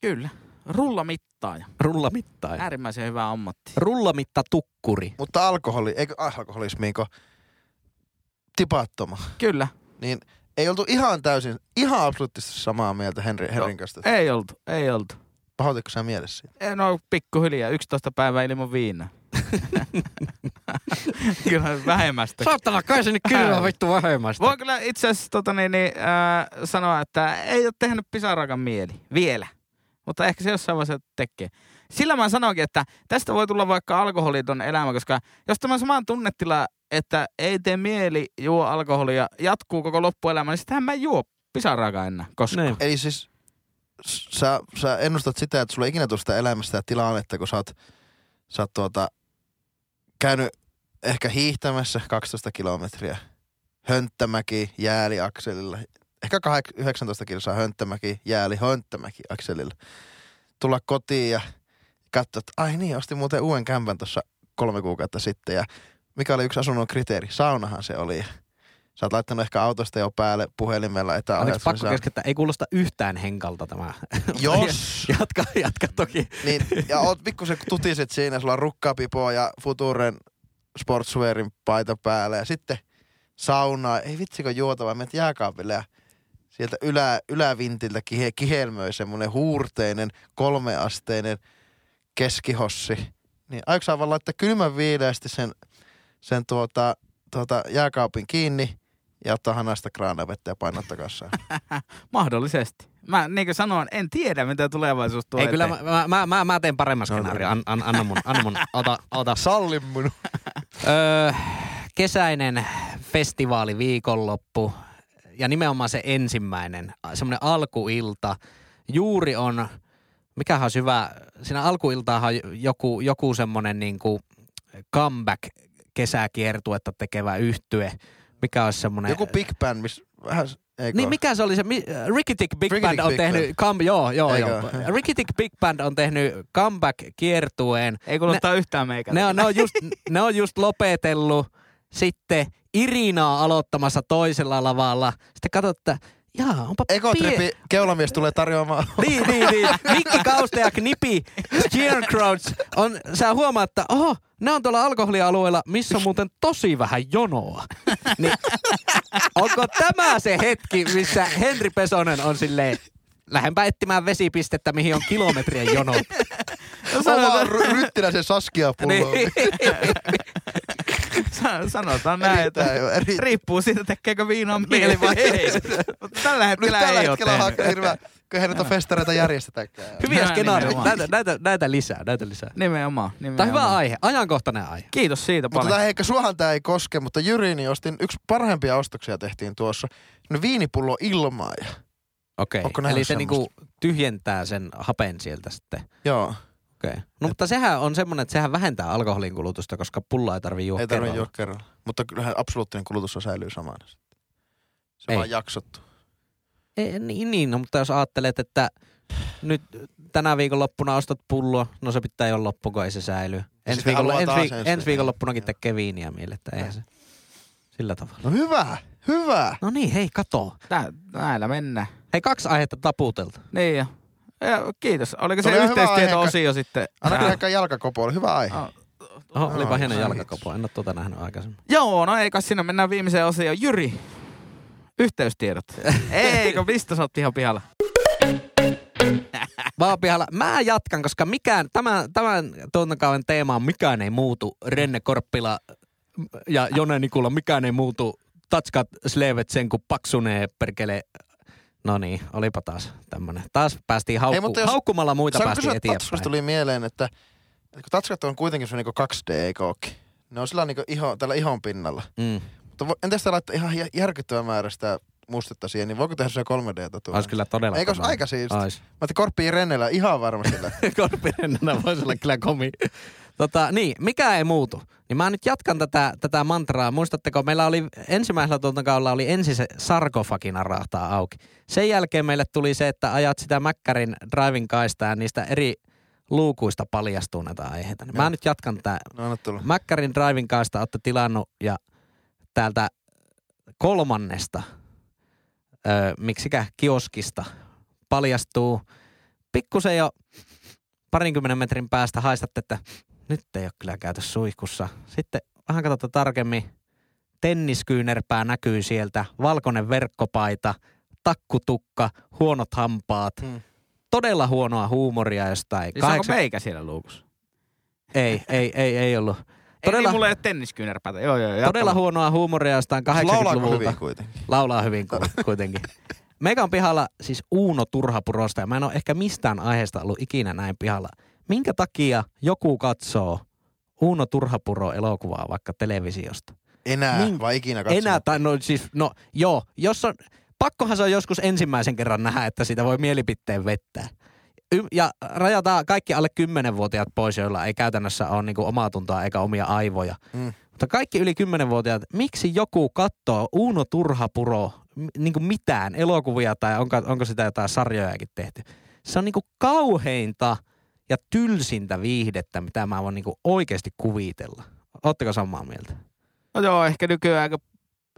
Kyllä. Rullamittaaja. Rullamittaaja. Äärimmäisen hyvä ammatti. Rullamitta tukkuri. Mutta alkoholi, eikö alkoholismiinko tipattoma, Kyllä. niin ei oltu ihan täysin, ihan absoluuttisesti samaa mieltä Henri, Henrin kanssa. Ei oltu, ei oltu. Pahoititko sä mielessä siitä? En ole pikkuhiljaa. 11 päivää ilman viinaa. kyllä vähemmästä. Saatana kai se nyt kylmä vittu vähemmästä. Voin kyllä itse asiassa tota, niin, niin, äh, sanoa, että ei ole tehnyt pisarakan mieli vielä. Mutta ehkä se jossain vaiheessa tekee. Sillä mä sanoinkin, että tästä voi tulla vaikka alkoholiton elämä, koska jos tämä sama tunnetila, että ei tee mieli juo alkoholia, jatkuu koko loppuelämä, niin sitähän mä en juo pisarakaan enää koskaan. Niin. Eli siis sä, sä ennustat sitä, että sulla ei ikinä tule sitä elämästä ja tilannetta, kun sä oot, sä oot tuota, käynyt ehkä hiihtämässä 12 kilometriä. Hönttämäki, jääli akselilla. Ehkä kahdek- 19 kilsaa hönttämäki, jääli, hönttämäki akselilla. Tulla kotiin ja katsoa, että ai niin, ostin muuten uuden kämpän tuossa kolme kuukautta sitten. Ja mikä oli yksi asunnon kriteeri? Saunahan se oli. Sä oot laittanut ehkä autosta jo päälle puhelimella Oliko etäajat. pakko keskeyttää? Ei kuulosta yhtään henkalta tämä. Jos, jatka, jatka toki. niin, ja oot pikkusen tutiset siinä, sulla on rukkapipoa ja Futuren sportswearin paita päällä ja sitten saunaa. Ei vitsikö juotava, menet jääkaapille ja sieltä ylä, ylävintiltä kihe, kihelmöi semmoinen huurteinen, kolmeasteinen keskihossi. Niin aiko sä vaan laittaa kylmän viileästi sen, sen tuota, tuota jääkaapin kiinni ja ottaa hanasta kraanavettä ja painaa takaisin. Mahdollisesti. Mä niin kuin sanoin, en tiedä mitä tulevaisuus tuo Ei kyllä, eteen. mä, mä, mä, mä teen paremman No, skenaarion. An, an, anna mun, anna mun, ota, ota. Salli mun. Öö, kesäinen festivaali viikonloppu ja nimenomaan se ensimmäinen, semmoinen alkuilta. Juuri on, mikähän olisi hyvä, siinä alkuiltaahan on joku, joku semmoinen niinku comeback kesäkiertuetta tekevä yhtye. Mikä olisi semmoinen... Joku Big Band, missä vähän... Eikö? Niin mikä se oli se, mi- Ricky Tick Big Ricky Band Tick on Big tehnyt, come, joo, joo, Eikö? joo. Ricky Tick Big Band on tehnyt comeback-kiertueen. Ei kuulostaa yhtään meikä. Ne on, ne, on just, ne on just lopetellut sitten Irinaa aloittamassa toisella lavalla. Sitten katsot, että jaa, onpa Ekotripi keulamies tulee tarjoamaan. Niin, niin, niin. Mikki Kauste ja Knipi, Scarecrows, on, sä huomaat, että oho, ne on tuolla alkoholialueella, missä on muuten tosi vähän jonoa. Niin, onko tämä se hetki, missä Henri Pesonen on silleen, lähdenpä etsimään vesipistettä, mihin on kilometrien jonot. Oma ry- ryttinäisen Saskia pulloon. Niin. Sa- Sanotaan näin, että riippuu siitä, tekeekö viinaa mieli vai ei. Tällä Nyt hetkellä tällä ei ole aika noita festareita järjestetäänkään. Hyviä skenaarioita. Näitä, näitä, näitä lisää, näitä lisää. Nimenomaan. nimenomaan. Tämä on hyvä aihe, ajankohtainen aihe. Kiitos siitä Mutta paljon. tämä ehkä suohan tämä ei koske, mutta Jyri, niin ostin yksi parhaimpia ostoksia tehtiin tuossa. No viinipullo ilmaa ja Okei, okay. eli se niinku tyhjentää sen hapen sieltä sitten. Joo, Okei. Okay. No mutta sehän on semmoinen, että sehän vähentää alkoholin kulutusta, koska pullaa ei tarvii juoda ei tarvitse kerralla. juoda kerralla. Mutta kyllähän absoluuttinen kulutus on säilyy samana. sitten. Se on Ei. vaan jaksottu. Ei, niin, niin, no, mutta jos ajattelet, että nyt tänä viikonloppuna ostat pulloa, no se pitää jo loppu, kun ei se säily. Ensi, viikolla, ensi, viik- ensi viikonloppunakin tekee viiniä mielettä, eihän se sillä tavalla. No hyvä, hyvä. No niin, hei, kato. Tää, näillä mennään. Hei, kaksi aihetta taputelta. Niin jo. Ja, kiitos. Oliko se yhteistieto-osio sitten? Kyllä ehkä jalkakopoille. Hyvä aihe. Ah, Oho, olipa hieno jalkakopo. En ole tuota nähnyt aikaisemmin. Joo, no eikä sinne mennään viimeiseen osioon. Jyri, yhteystiedot. Eikö, mistä sä oot ihan pihalla? Vaan pihalla. Mä jatkan, koska mikään, tämän, tämän tuotantokauden teema on mikään ei muutu. Renne Korppila ja Jone Nikula, mikään ei muutu. Tatskat slevet sen, kun paksunee perkele. No niin, olipa taas tämmönen. Taas päästiin haukku, mutta jos- haukkumalla muita Saanko päästiin kysyä, Tatskusta eteenpäin. tuli mieleen, että, että kun Tatskat on kuitenkin se niinku 2D, eikö ookin? Ne on sillä niinku iho, tällä ihon pinnalla. Mm. Mutta vo- entäs te laittaa ihan jä- järkyttävän määrä sitä mustetta siihen, niin voiko tehdä se 3D-tatuointi? Olisi kyllä todella Eikö olisi kova. aika siisti? Ois. Mä ajattelin Korppiin Rennellä ihan varmasti lähtee. Korpirennänä voisi olla kyllä komi. Tota, niin, mikä ei muutu. Niin mä nyt jatkan tätä, tätä mantraa. Muistatteko, meillä oli ensimmäisellä tuotantokaudella oli ensin se sarkofagina rahtaa auki. Sen jälkeen meille tuli se, että ajat sitä Mäkkärin driving kaistaa ja niistä eri luukuista paljastuu näitä aiheita. Niin Mä nyt jatkan tää. No. Mäkkärin driving kaista olette tilannut ja täältä kolmannesta, öö, miksikä kioskista, paljastuu pikkusen jo parinkymmenen metrin päästä haistatte, että nyt ei ole kyllä käyty suihkussa. Sitten vähän katsotaan tarkemmin, tenniskyynärpää näkyy sieltä, valkoinen verkkopaita, takkutukka, huonot hampaat, Hmm. todella huonoa huumoria jostain. Siis onko meikä siellä luukussa? Ei, ei, ei, ei ollut. Todella... Ei niin mulla ei ole tenniskyynärpäätä. Joo, joo, Todella huonoa huumoria jostain Laulaako 80-luvulta. hyvin kuitenkin? Laulaa hyvin ku- kuitenkin. Meikä on pihalla siis Uuno Turhapurosta ja mä en ole ehkä mistään aiheesta ollut ikinä näin pihalla. Minkä takia joku katsoo Uuno Turhapuro elokuvaa vaikka televisiosta? Enää Min- vai ikinä katsomaan? Enää, tai no siis, no joo, jos on, pakkohan se on joskus ensimmäisen kerran nähdä, että siitä voi mielipiteen vettää. Y- ja rajataan kaikki alle 10-vuotiaat pois, joilla ei käytännössä ole niinku omaa tuntoa eikä omia aivoja. Mm. Mutta kaikki yli 10-vuotiaat, miksi joku katsoo Uuno Turhapuro m- niinku mitään elokuvia tai onko, onko sitä jotain sarjojakin tehty? Se on niinku kauheinta ja tylsintä viihdettä, mitä mä voin niinku oikeasti kuvitella. Ootteko samaa mieltä? No joo, ehkä nykyään aika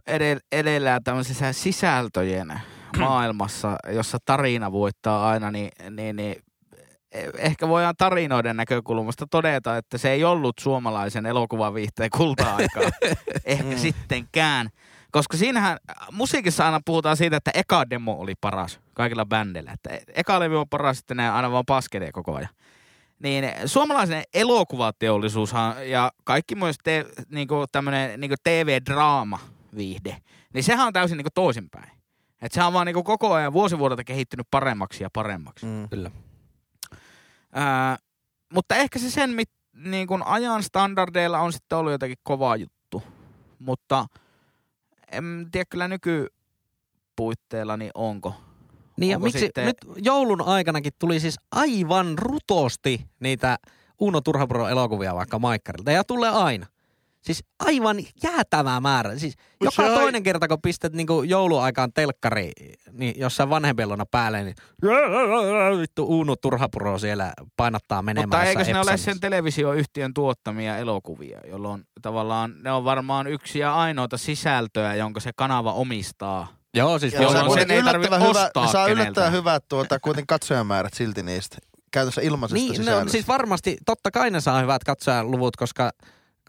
edell- edellään tämmöisessä sisältöjen maailmassa, jossa tarina voittaa aina, niin, niin, niin eh- ehkä voidaan tarinoiden näkökulmasta todeta, että se ei ollut suomalaisen elokuvaviihteen kulta-aikaa. ehkä Mm. sittenkään. Koska siinähän musiikissa aina puhutaan siitä, että eka demo oli paras kaikilla bändeillä. Että eka levy on paras, sitten ne aina vaan paskelee koko ajan. Niin suomalaisen elokuvateollisuushan ja kaikki myös te, niinku tämmönen niinku TV-draama viihde, niin sehän on täysin niinku toisinpäin. Että sehän on vaan niinku koko ajan vuosi vuodelta kehittynyt paremmaksi ja paremmaksi. Mm. Kyllä. Ää, mutta ehkä se sen mit, niin kuin ajan standardeilla on sitten ollut jotenkin kova juttu. Mutta en tiedä kyllä nykypuitteilla, niin onko. Niin ja Onko miksi sitten- nyt joulun aikanakin tuli siis aivan rutosti niitä Uno Turhapuro elokuvia vaikka Maikkarilta ja tulee aina. Siis aivan jäätävää määrä. Siis Mut joka se on- toinen kerta, kun pistät niinku jouluaikaan telkkari, niin jossain vanhempelona päälle, niin vittu Uno Turhapuro siellä painattaa menemään. Mutta eikö ne ole sen televisioyhtiön tuottamia elokuvia, jolloin tavallaan ne on varmaan yksi ja ainoita sisältöä, jonka se kanava omistaa. Joo, siis Jolloin saa sen kuitenkin ei tarvitse hyvä, ostaa ne saa yllättävän hyvät tuota, kuitenkin katsojamäärät silti niistä. Käytössä ilmaisesta Niin, no, sisällöstä. siis varmasti, totta kai ne saa hyvät katsojaluvut, koska,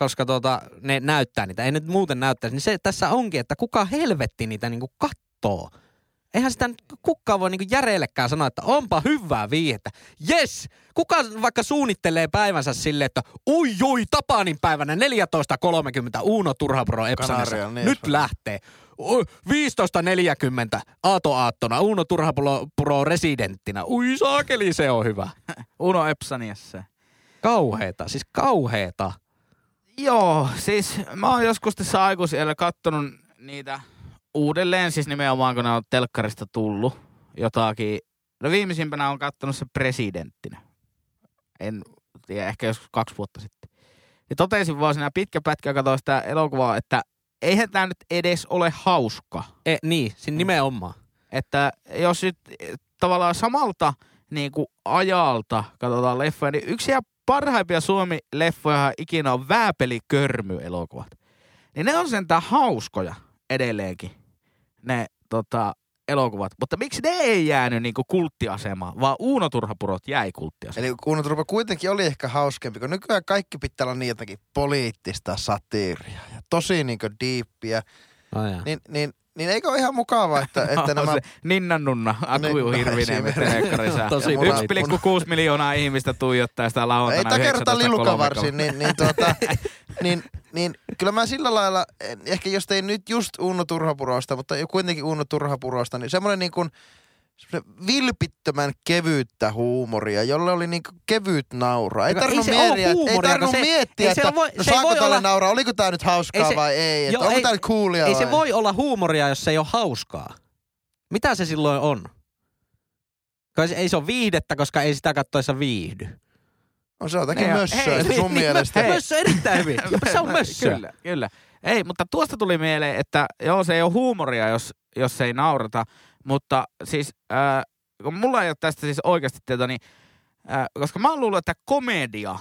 koska tuota, ne näyttää niitä. Ei nyt muuten näyttäisi. Niin se tässä onkin, että kuka helvetti niitä niinku kattoo. Eihän sitä kukaan voi niinku järjellekään sanoa, että onpa hyvää viihettä. Yes! Kuka vaikka suunnittelee päivänsä silleen, että ui ui Tapanin päivänä 14.30 Uuno Turhapuro Epsanissa. Kanaria, niin Nyt on. lähtee. Oi, 15.40 aatonaattona Uuno Turhapuro residenttinä. Ui saakeli, se on hyvä. Uno Epsaniassa. Kauheeta, siis kauheeta. Joo, siis mä oon joskus tässä aikuisiellä kattonut niitä uudelleen, siis nimenomaan kun ne on telkkarista tullut. jotakin. No viimeisimpänä on katsonut se presidenttinä. En tiedä, ehkä joskus kaksi vuotta sitten. Ja totesin vaan siinä pitkä pätkä katsoa sitä elokuvaa, että eihän tämä nyt edes ole hauska. E, niin, siinä nimenomaan. Että jos nyt tavallaan samalta niin kuin ajalta katsotaan leffoja, niin yksi ihan parhaimpia Suomi-leffoja ikinä on Vääpeli-körmy-elokuvat. Niin ne on sentään hauskoja edelleenkin, ne tota, elokuvat. Mutta miksi ne ei jäänyt niinku kulttiasemaan, vaan Uuno Turhapurot jäi kulttiasemaan? Eli Kuuno Turpa kuitenkin oli ehkä hauskempi, kun nykyään kaikki pitää olla niin jotenkin poliittista satiiria ja tosi niinku diippiä. Oh, jaa. Niin, niin, niin eikö ole ihan mukavaa, että, että nämä... se Ninna Nunna, Aku Niin, Hirvinen. Tosi 1,6 miljoonaa ihmistä tuijottaa sitä Ei lauantaina takerta 19.30. lilukavarsin, niin, niin, tuota, niin, niin kyllä mä sillä lailla, ehkä jos ei nyt just Uno Turhapurosta, mutta kuitenkin Uno Turhapurosta, niin semmoinen niin kuin vilpittömän kevyyttä huumoria, jolle oli niin kevyt naura. Ei ei tarvinnut, oo miettiä, ei huumoria, tarvinnut kun se- miettiä, ei se että voi- no se ei saako voi tälle olla- nauraa, oliko tämä nyt hauskaa Ei se- vai ei, että Joo, onko ei- tämä nyt coolia Ei vai? se voi olla huumoria, jos se ei ole hauskaa. Mitä se silloin on? Kai se, ei se ole viihdettä, koska ei sitä kattoessa viihdy. No se on jotenkin Niin, mössöä hei, se sun niin, mielestä. Hei. Mössö erittäin hyvin. se on mössöä. Kyllä, kyllä. Ei, mutta tuosta tuli mieleen, että joo, se ei ole huumoria, jos, jos se ei naurata. Mutta siis, äh, kun mulla ei ole tästä siis oikeasti tietoa, niin äh, koska mä oon luullut, että komedia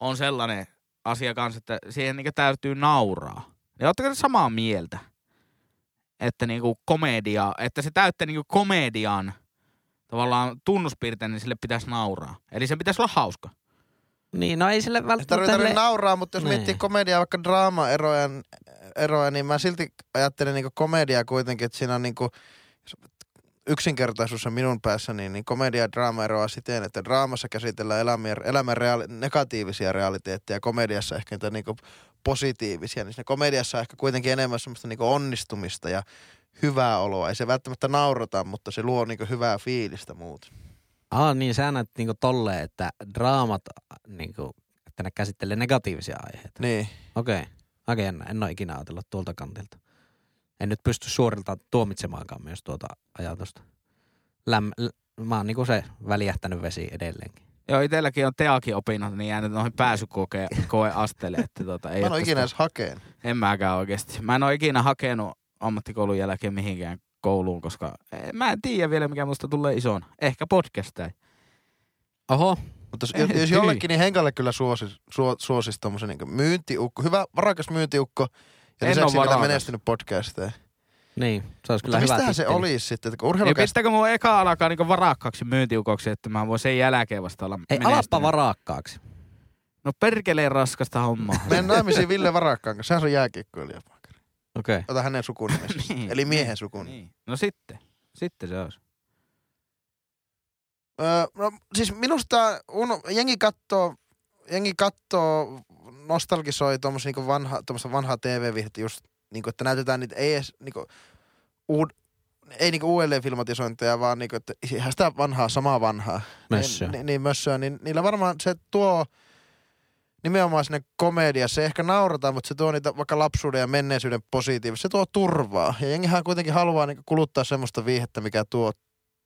on sellainen asia kanssa, että siihen niin täytyy nauraa. Ja ootteko te samaa mieltä? Että niinku komedia, että se täyttää niinku komedian tavallaan tunnuspiirteen, niin sille pitäisi nauraa. Eli se pitäisi olla hauska. Niin, no ei sille välttämättä... tarvitse le- nauraa, mutta jos Niin. miettii komediaa, vaikka draama-eroja, eroja, niin mä silti ajattelen niin komediaa kuitenkin, että siinä on niin yksinkertaisuus on minun päässä, niin, niin komedia ja draama eroaa siten, että draamassa käsitellään elämän, elämän reaali, negatiivisia realiteetteja ja komediassa ehkä niitä niin positiivisia. Niin siinä komediassa on ehkä kuitenkin enemmän semmoista niin onnistumista ja hyvää oloa. Ei se välttämättä naurata, mutta se luo niin hyvää fiilistä muuten. Aa, niin sä näet niinku tolleen, että draamat, niinku, että ne käsittelee negatiivisia aiheita. Niin. Okei. Okay. Okei, en, en ole ikinä ajatellut tuolta kantilta. En nyt pysty suorilta tuomitsemaankaan myös tuota ajatusta. Läm, l- mä oon niinku se väljähtänyt vesi edelleenkin. Joo, itselläkin on teakin opinnot, niin jäänyt noihin pääsykoeasteelle. Että tota, ei Mä en ole ikinä edes hakeen. En mäkään oikeasti. Mä en ole ikinä hakenut ammattikoulun jälkeen mihinkään kouluun, koska eh, mä en tiedä vielä, mikä musta tulee isona. Ehkä podcastai. Oho, Mutta jos, Eh, jos jollekin, niin Henkalle kyllä suosis, suo, suosis tommosen niin myyntiukko. Hyvä, varakas myyntiukko. Ja En lisäksi oo vielä menestynyt podcasteja. niin. Se olisi Mutta kyllä hyvä mistähän se olisi sitten, että kun Niin pitääkö mun eka alkaa niinku varakkaaksi myyntiukoksi, että mä voin sen jälkeen vasta olla Ei, menestynyt? alappa varaakkaaksi. No perkeleen raskasta hommaa. Menen naimisiin Ville Varakkaan kanssa. Sehän on jääkiekkoilija. Okei. Okay. Ota hänen sukunimensä. Niin, Eli miehen niin, sukun. Niin. No sitten. Sitten se olisi. Öö, no, siis minusta uno, jengi kattoo, jengi kattoo, nostalgisoi tuommoista niinku vanha, vanhaa TV-vihdettä just, niinku, että näytetään niitä, ei edes niinku, uud, ei niinku uudelleen filmatisointeja, vaan niinku, että ihan sitä vanhaa, samaa vanhaa. Mössöä. Niin, niin mössöä, niin niillä varmaan se tuo nimenomaan sinne komedia. Se ehkä naurata, mutta se tuo niitä vaikka lapsuuden ja menneisyyden positiivista. Se tuo turvaa. Ja jengihän kuitenkin haluaa niinku kuluttaa semmoista viihettä, mikä tuo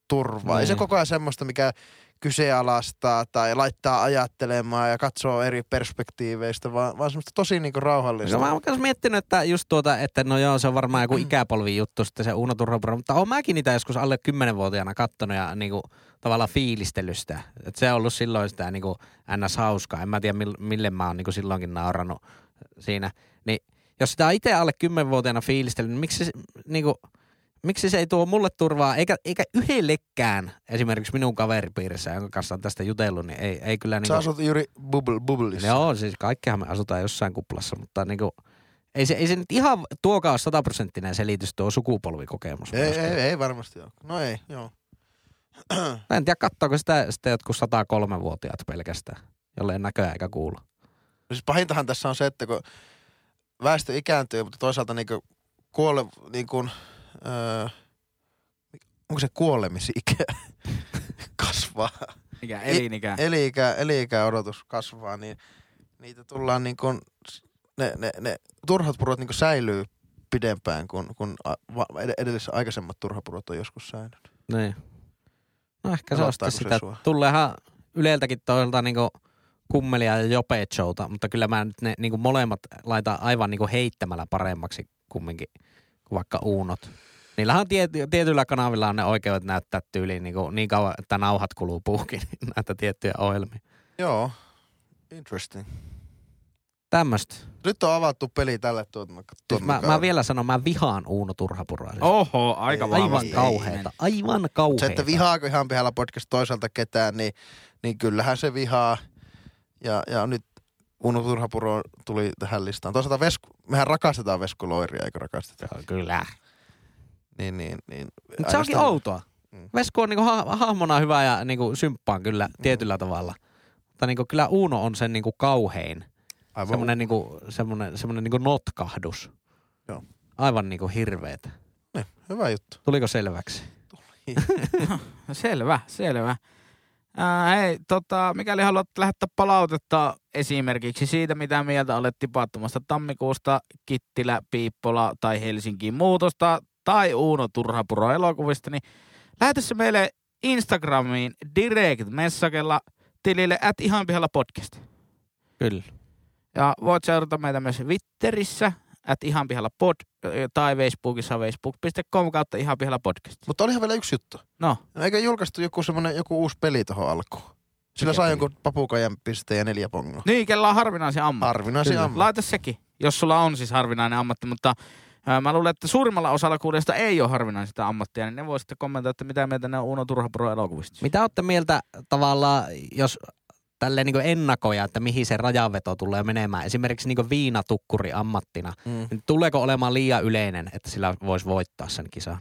turvaa. Ei se Niin. koko ajan semmoista, mikä kyseenalaistaa tai laittaa ajattelemaan ja katsoo eri perspektiiveistä, vaan, vaan semmoista tosi niinku rauhallista. No, mä oon myös miettinyt, että just tuota, että no joo, se on varmaan joku ikäpolvi juttu sitten se Uno Turhapuro, mutta oon mäkin niitä joskus alle 10-vuotiaana kattonut ja niinku tavallaan fiilistellyt sitä. Et se on ollut silloin sitä niinku ns. hauskaa. En mä tiedä, mille, mä oon niinku silloinkin naurannut siinä. Niin jos sitä itse alle 10-vuotiaana fiilistellyt, niin miksi se, niinku, miksi se ei tuo mulle turvaa, eikä, eikä yhdellekään esimerkiksi minun kaveripiirissä, jonka kanssa on tästä jutellut, niin ei, ei kyllä niinku... Sä asut juuri bubble, bubblissa. Joo, siis kaikkihan me asutaan jossain kuplassa, mutta niinku, ei, se, ei se nyt ihan tuokaan ole sataprosenttinen selitys tuo sukupolvikokemus. Ei, ei, ei varmasti ole. No ei, joo. Mä en tiedä, katsoako sitä sitten jotkut 103-vuotiaat pelkästään, jolle ei näköä eikä kuulu. Siis pahintahan tässä on se, että kun väestö ikääntyy, mutta toisaalta niinku kuole, niin kuin, öö, onko se kuolemisikä kasvaa, Mikä elinikä. eliikä, eliikä odotus kasvaa, niin niitä tullaan niin kuin, ne, ne, ne turhat purot niin kuin säilyy pidempään kuin, kuin a- va- ed- edelliset aikaisemmat turhapurot on joskus säilynyt. Niin. No ehkä se on Pelottaako se sitä. sua? Tulleehan Yleltäkin toiselta niinku kummelia ja jopet showta, mutta kyllä mä nyt ne niinku molemmat laitan aivan niinku heittämällä paremmaksi kumminkin vaikka uunot. Niillähän on tiety, tietyillä kanavilla on ne oikeudet näyttää tyyliin niinku, niin kauan, että nauhat kuluu puukin, niin näitä tiettyjä ohjelmia. Joo. Interesting. Tämmöstä. Nyt on avattu peli tälle tuot, Siis mä, mä, vielä sanon, mä vihaan Uuno Turhapuroa. Siis Oho, aika Ei, aivan vahvasti. kauheeta. Aivan kauheeta. Se, että vihaako ihan pihalla podcast toiselta ketään, niin, niin kyllähän se vihaa. Ja, ja nyt Uno Turhapuro tuli tähän listaan. Toisaalta Vesku, mehän rakastetaan Vesku Loiria, eikö rakasteta? Joo, Kyllä. Niin, niin, niin. Mutta se onkin outoa. Mm. Vesku on niinku ha- hahmona hyvä ja niinku symppaan kyllä tietyllä tavalla. Mutta niinku kyllä Uno on sen niinku kauhein. Aivan Semmoinen niinku, semmonen, semmonen niinku notkahdus. Joo. Aivan niinku hirveetä. Niin, hyvä juttu. Tuliko selväksi? No Selvä, selvä. Ää, hei, tota, mikäli haluat lähettää palautetta esimerkiksi siitä, mitä mieltä olet tipattomasta tammikuusta, Kittilä, Piippola tai Helsinkiin muutosta tai Uuno Turhapuro elokuvista, niin lähetä se meille Instagramiin direct messagella tilille at ihan pihalla podcast. Kyllä. Ja voit seurata meitä myös Twitterissä, at ihan pihalla pod, tai Facebookissa facebook.com kautta ihan pihalla podcast. Mutta olihan vielä yksi juttu. No, No, Eikö julkaistu joku semmonen, joku uusi peli tuohon alkuun? Sillä Mikä peli? jonkun papukajan pisteen ja neljä pongoa. niin, kella on harvinaisia ammatti. Harvinaisia ammatti. Laita sekin, jos sulla on siis harvinainen ammatti, mutta ää, mä luulen, että suurimmalla osalla kuulijoista ei ole harvinaista ammattia, niin ne voi sitten kommentoida, että mitä mieltä ne on Uno Turhapuro elokuvista. Mitä olette mieltä tavallaan, jos tälleen niinku ennakoja, että mihin se rajanveto tulee menemään? Esimerkiksi niinku viinatukkuri ammattina. Mm. Niin tuleeko olemaan liian yleinen, että sillä voisi voittaa sen kisan?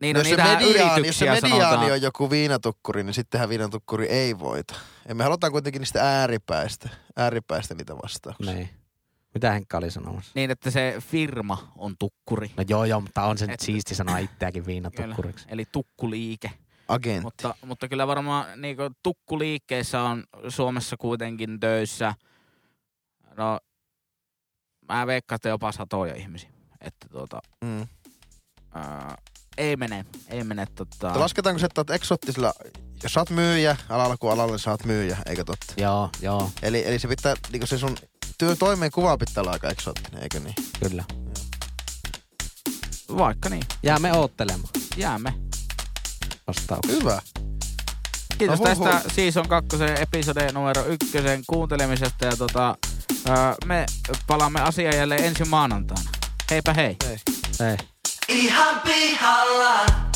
Niin, No, no, jos, se mediaani, jos se mediaani sanotaan. on joku viinatukkuri, niin sittenhän viinatukkuri ei voita. Ja me halutaan kuitenkin niistä ääripäistä, ääripäistä niitä vastauksia. Niin. Mitä Henkka oli sanomassa? Niin, että se firma on tukkuri. No joo joo, mutta on se nyt Et- siisti sanoa itseäkin Kyllä. viinatukkuriksi. Eli tukkuliike. Agentti. Mutta, mutta kyllä varmaan niin tukkuliikkeissä on Suomessa kuitenkin töissä. No, mä veikkaan, että jopa satoja ihmisiä. Että tuota, Mm. ää, ei mene, ei mene tota... Mutta Lasketaanko se, että oot eksottisella, jos sä oot myyjä, alalla kuin alalla, niin sä oot myyjä, eikö totta? Joo, joo, Eli, eli se pitää, niin se sun työ toimeen kuva pitää olla aika eksoottinen, eikö niin? kyllä. Vaikka niin, Jäämme oottelemaan jäämme vastauksia. Hyvä. Kiitos no Ohoho. tästä Season 2 episode numero 1 kuuntelemisesta ja tota, me palaamme asiaan jälleen ensi maanantaina. Heipä hei. Hei. hei. Ihan pihalla.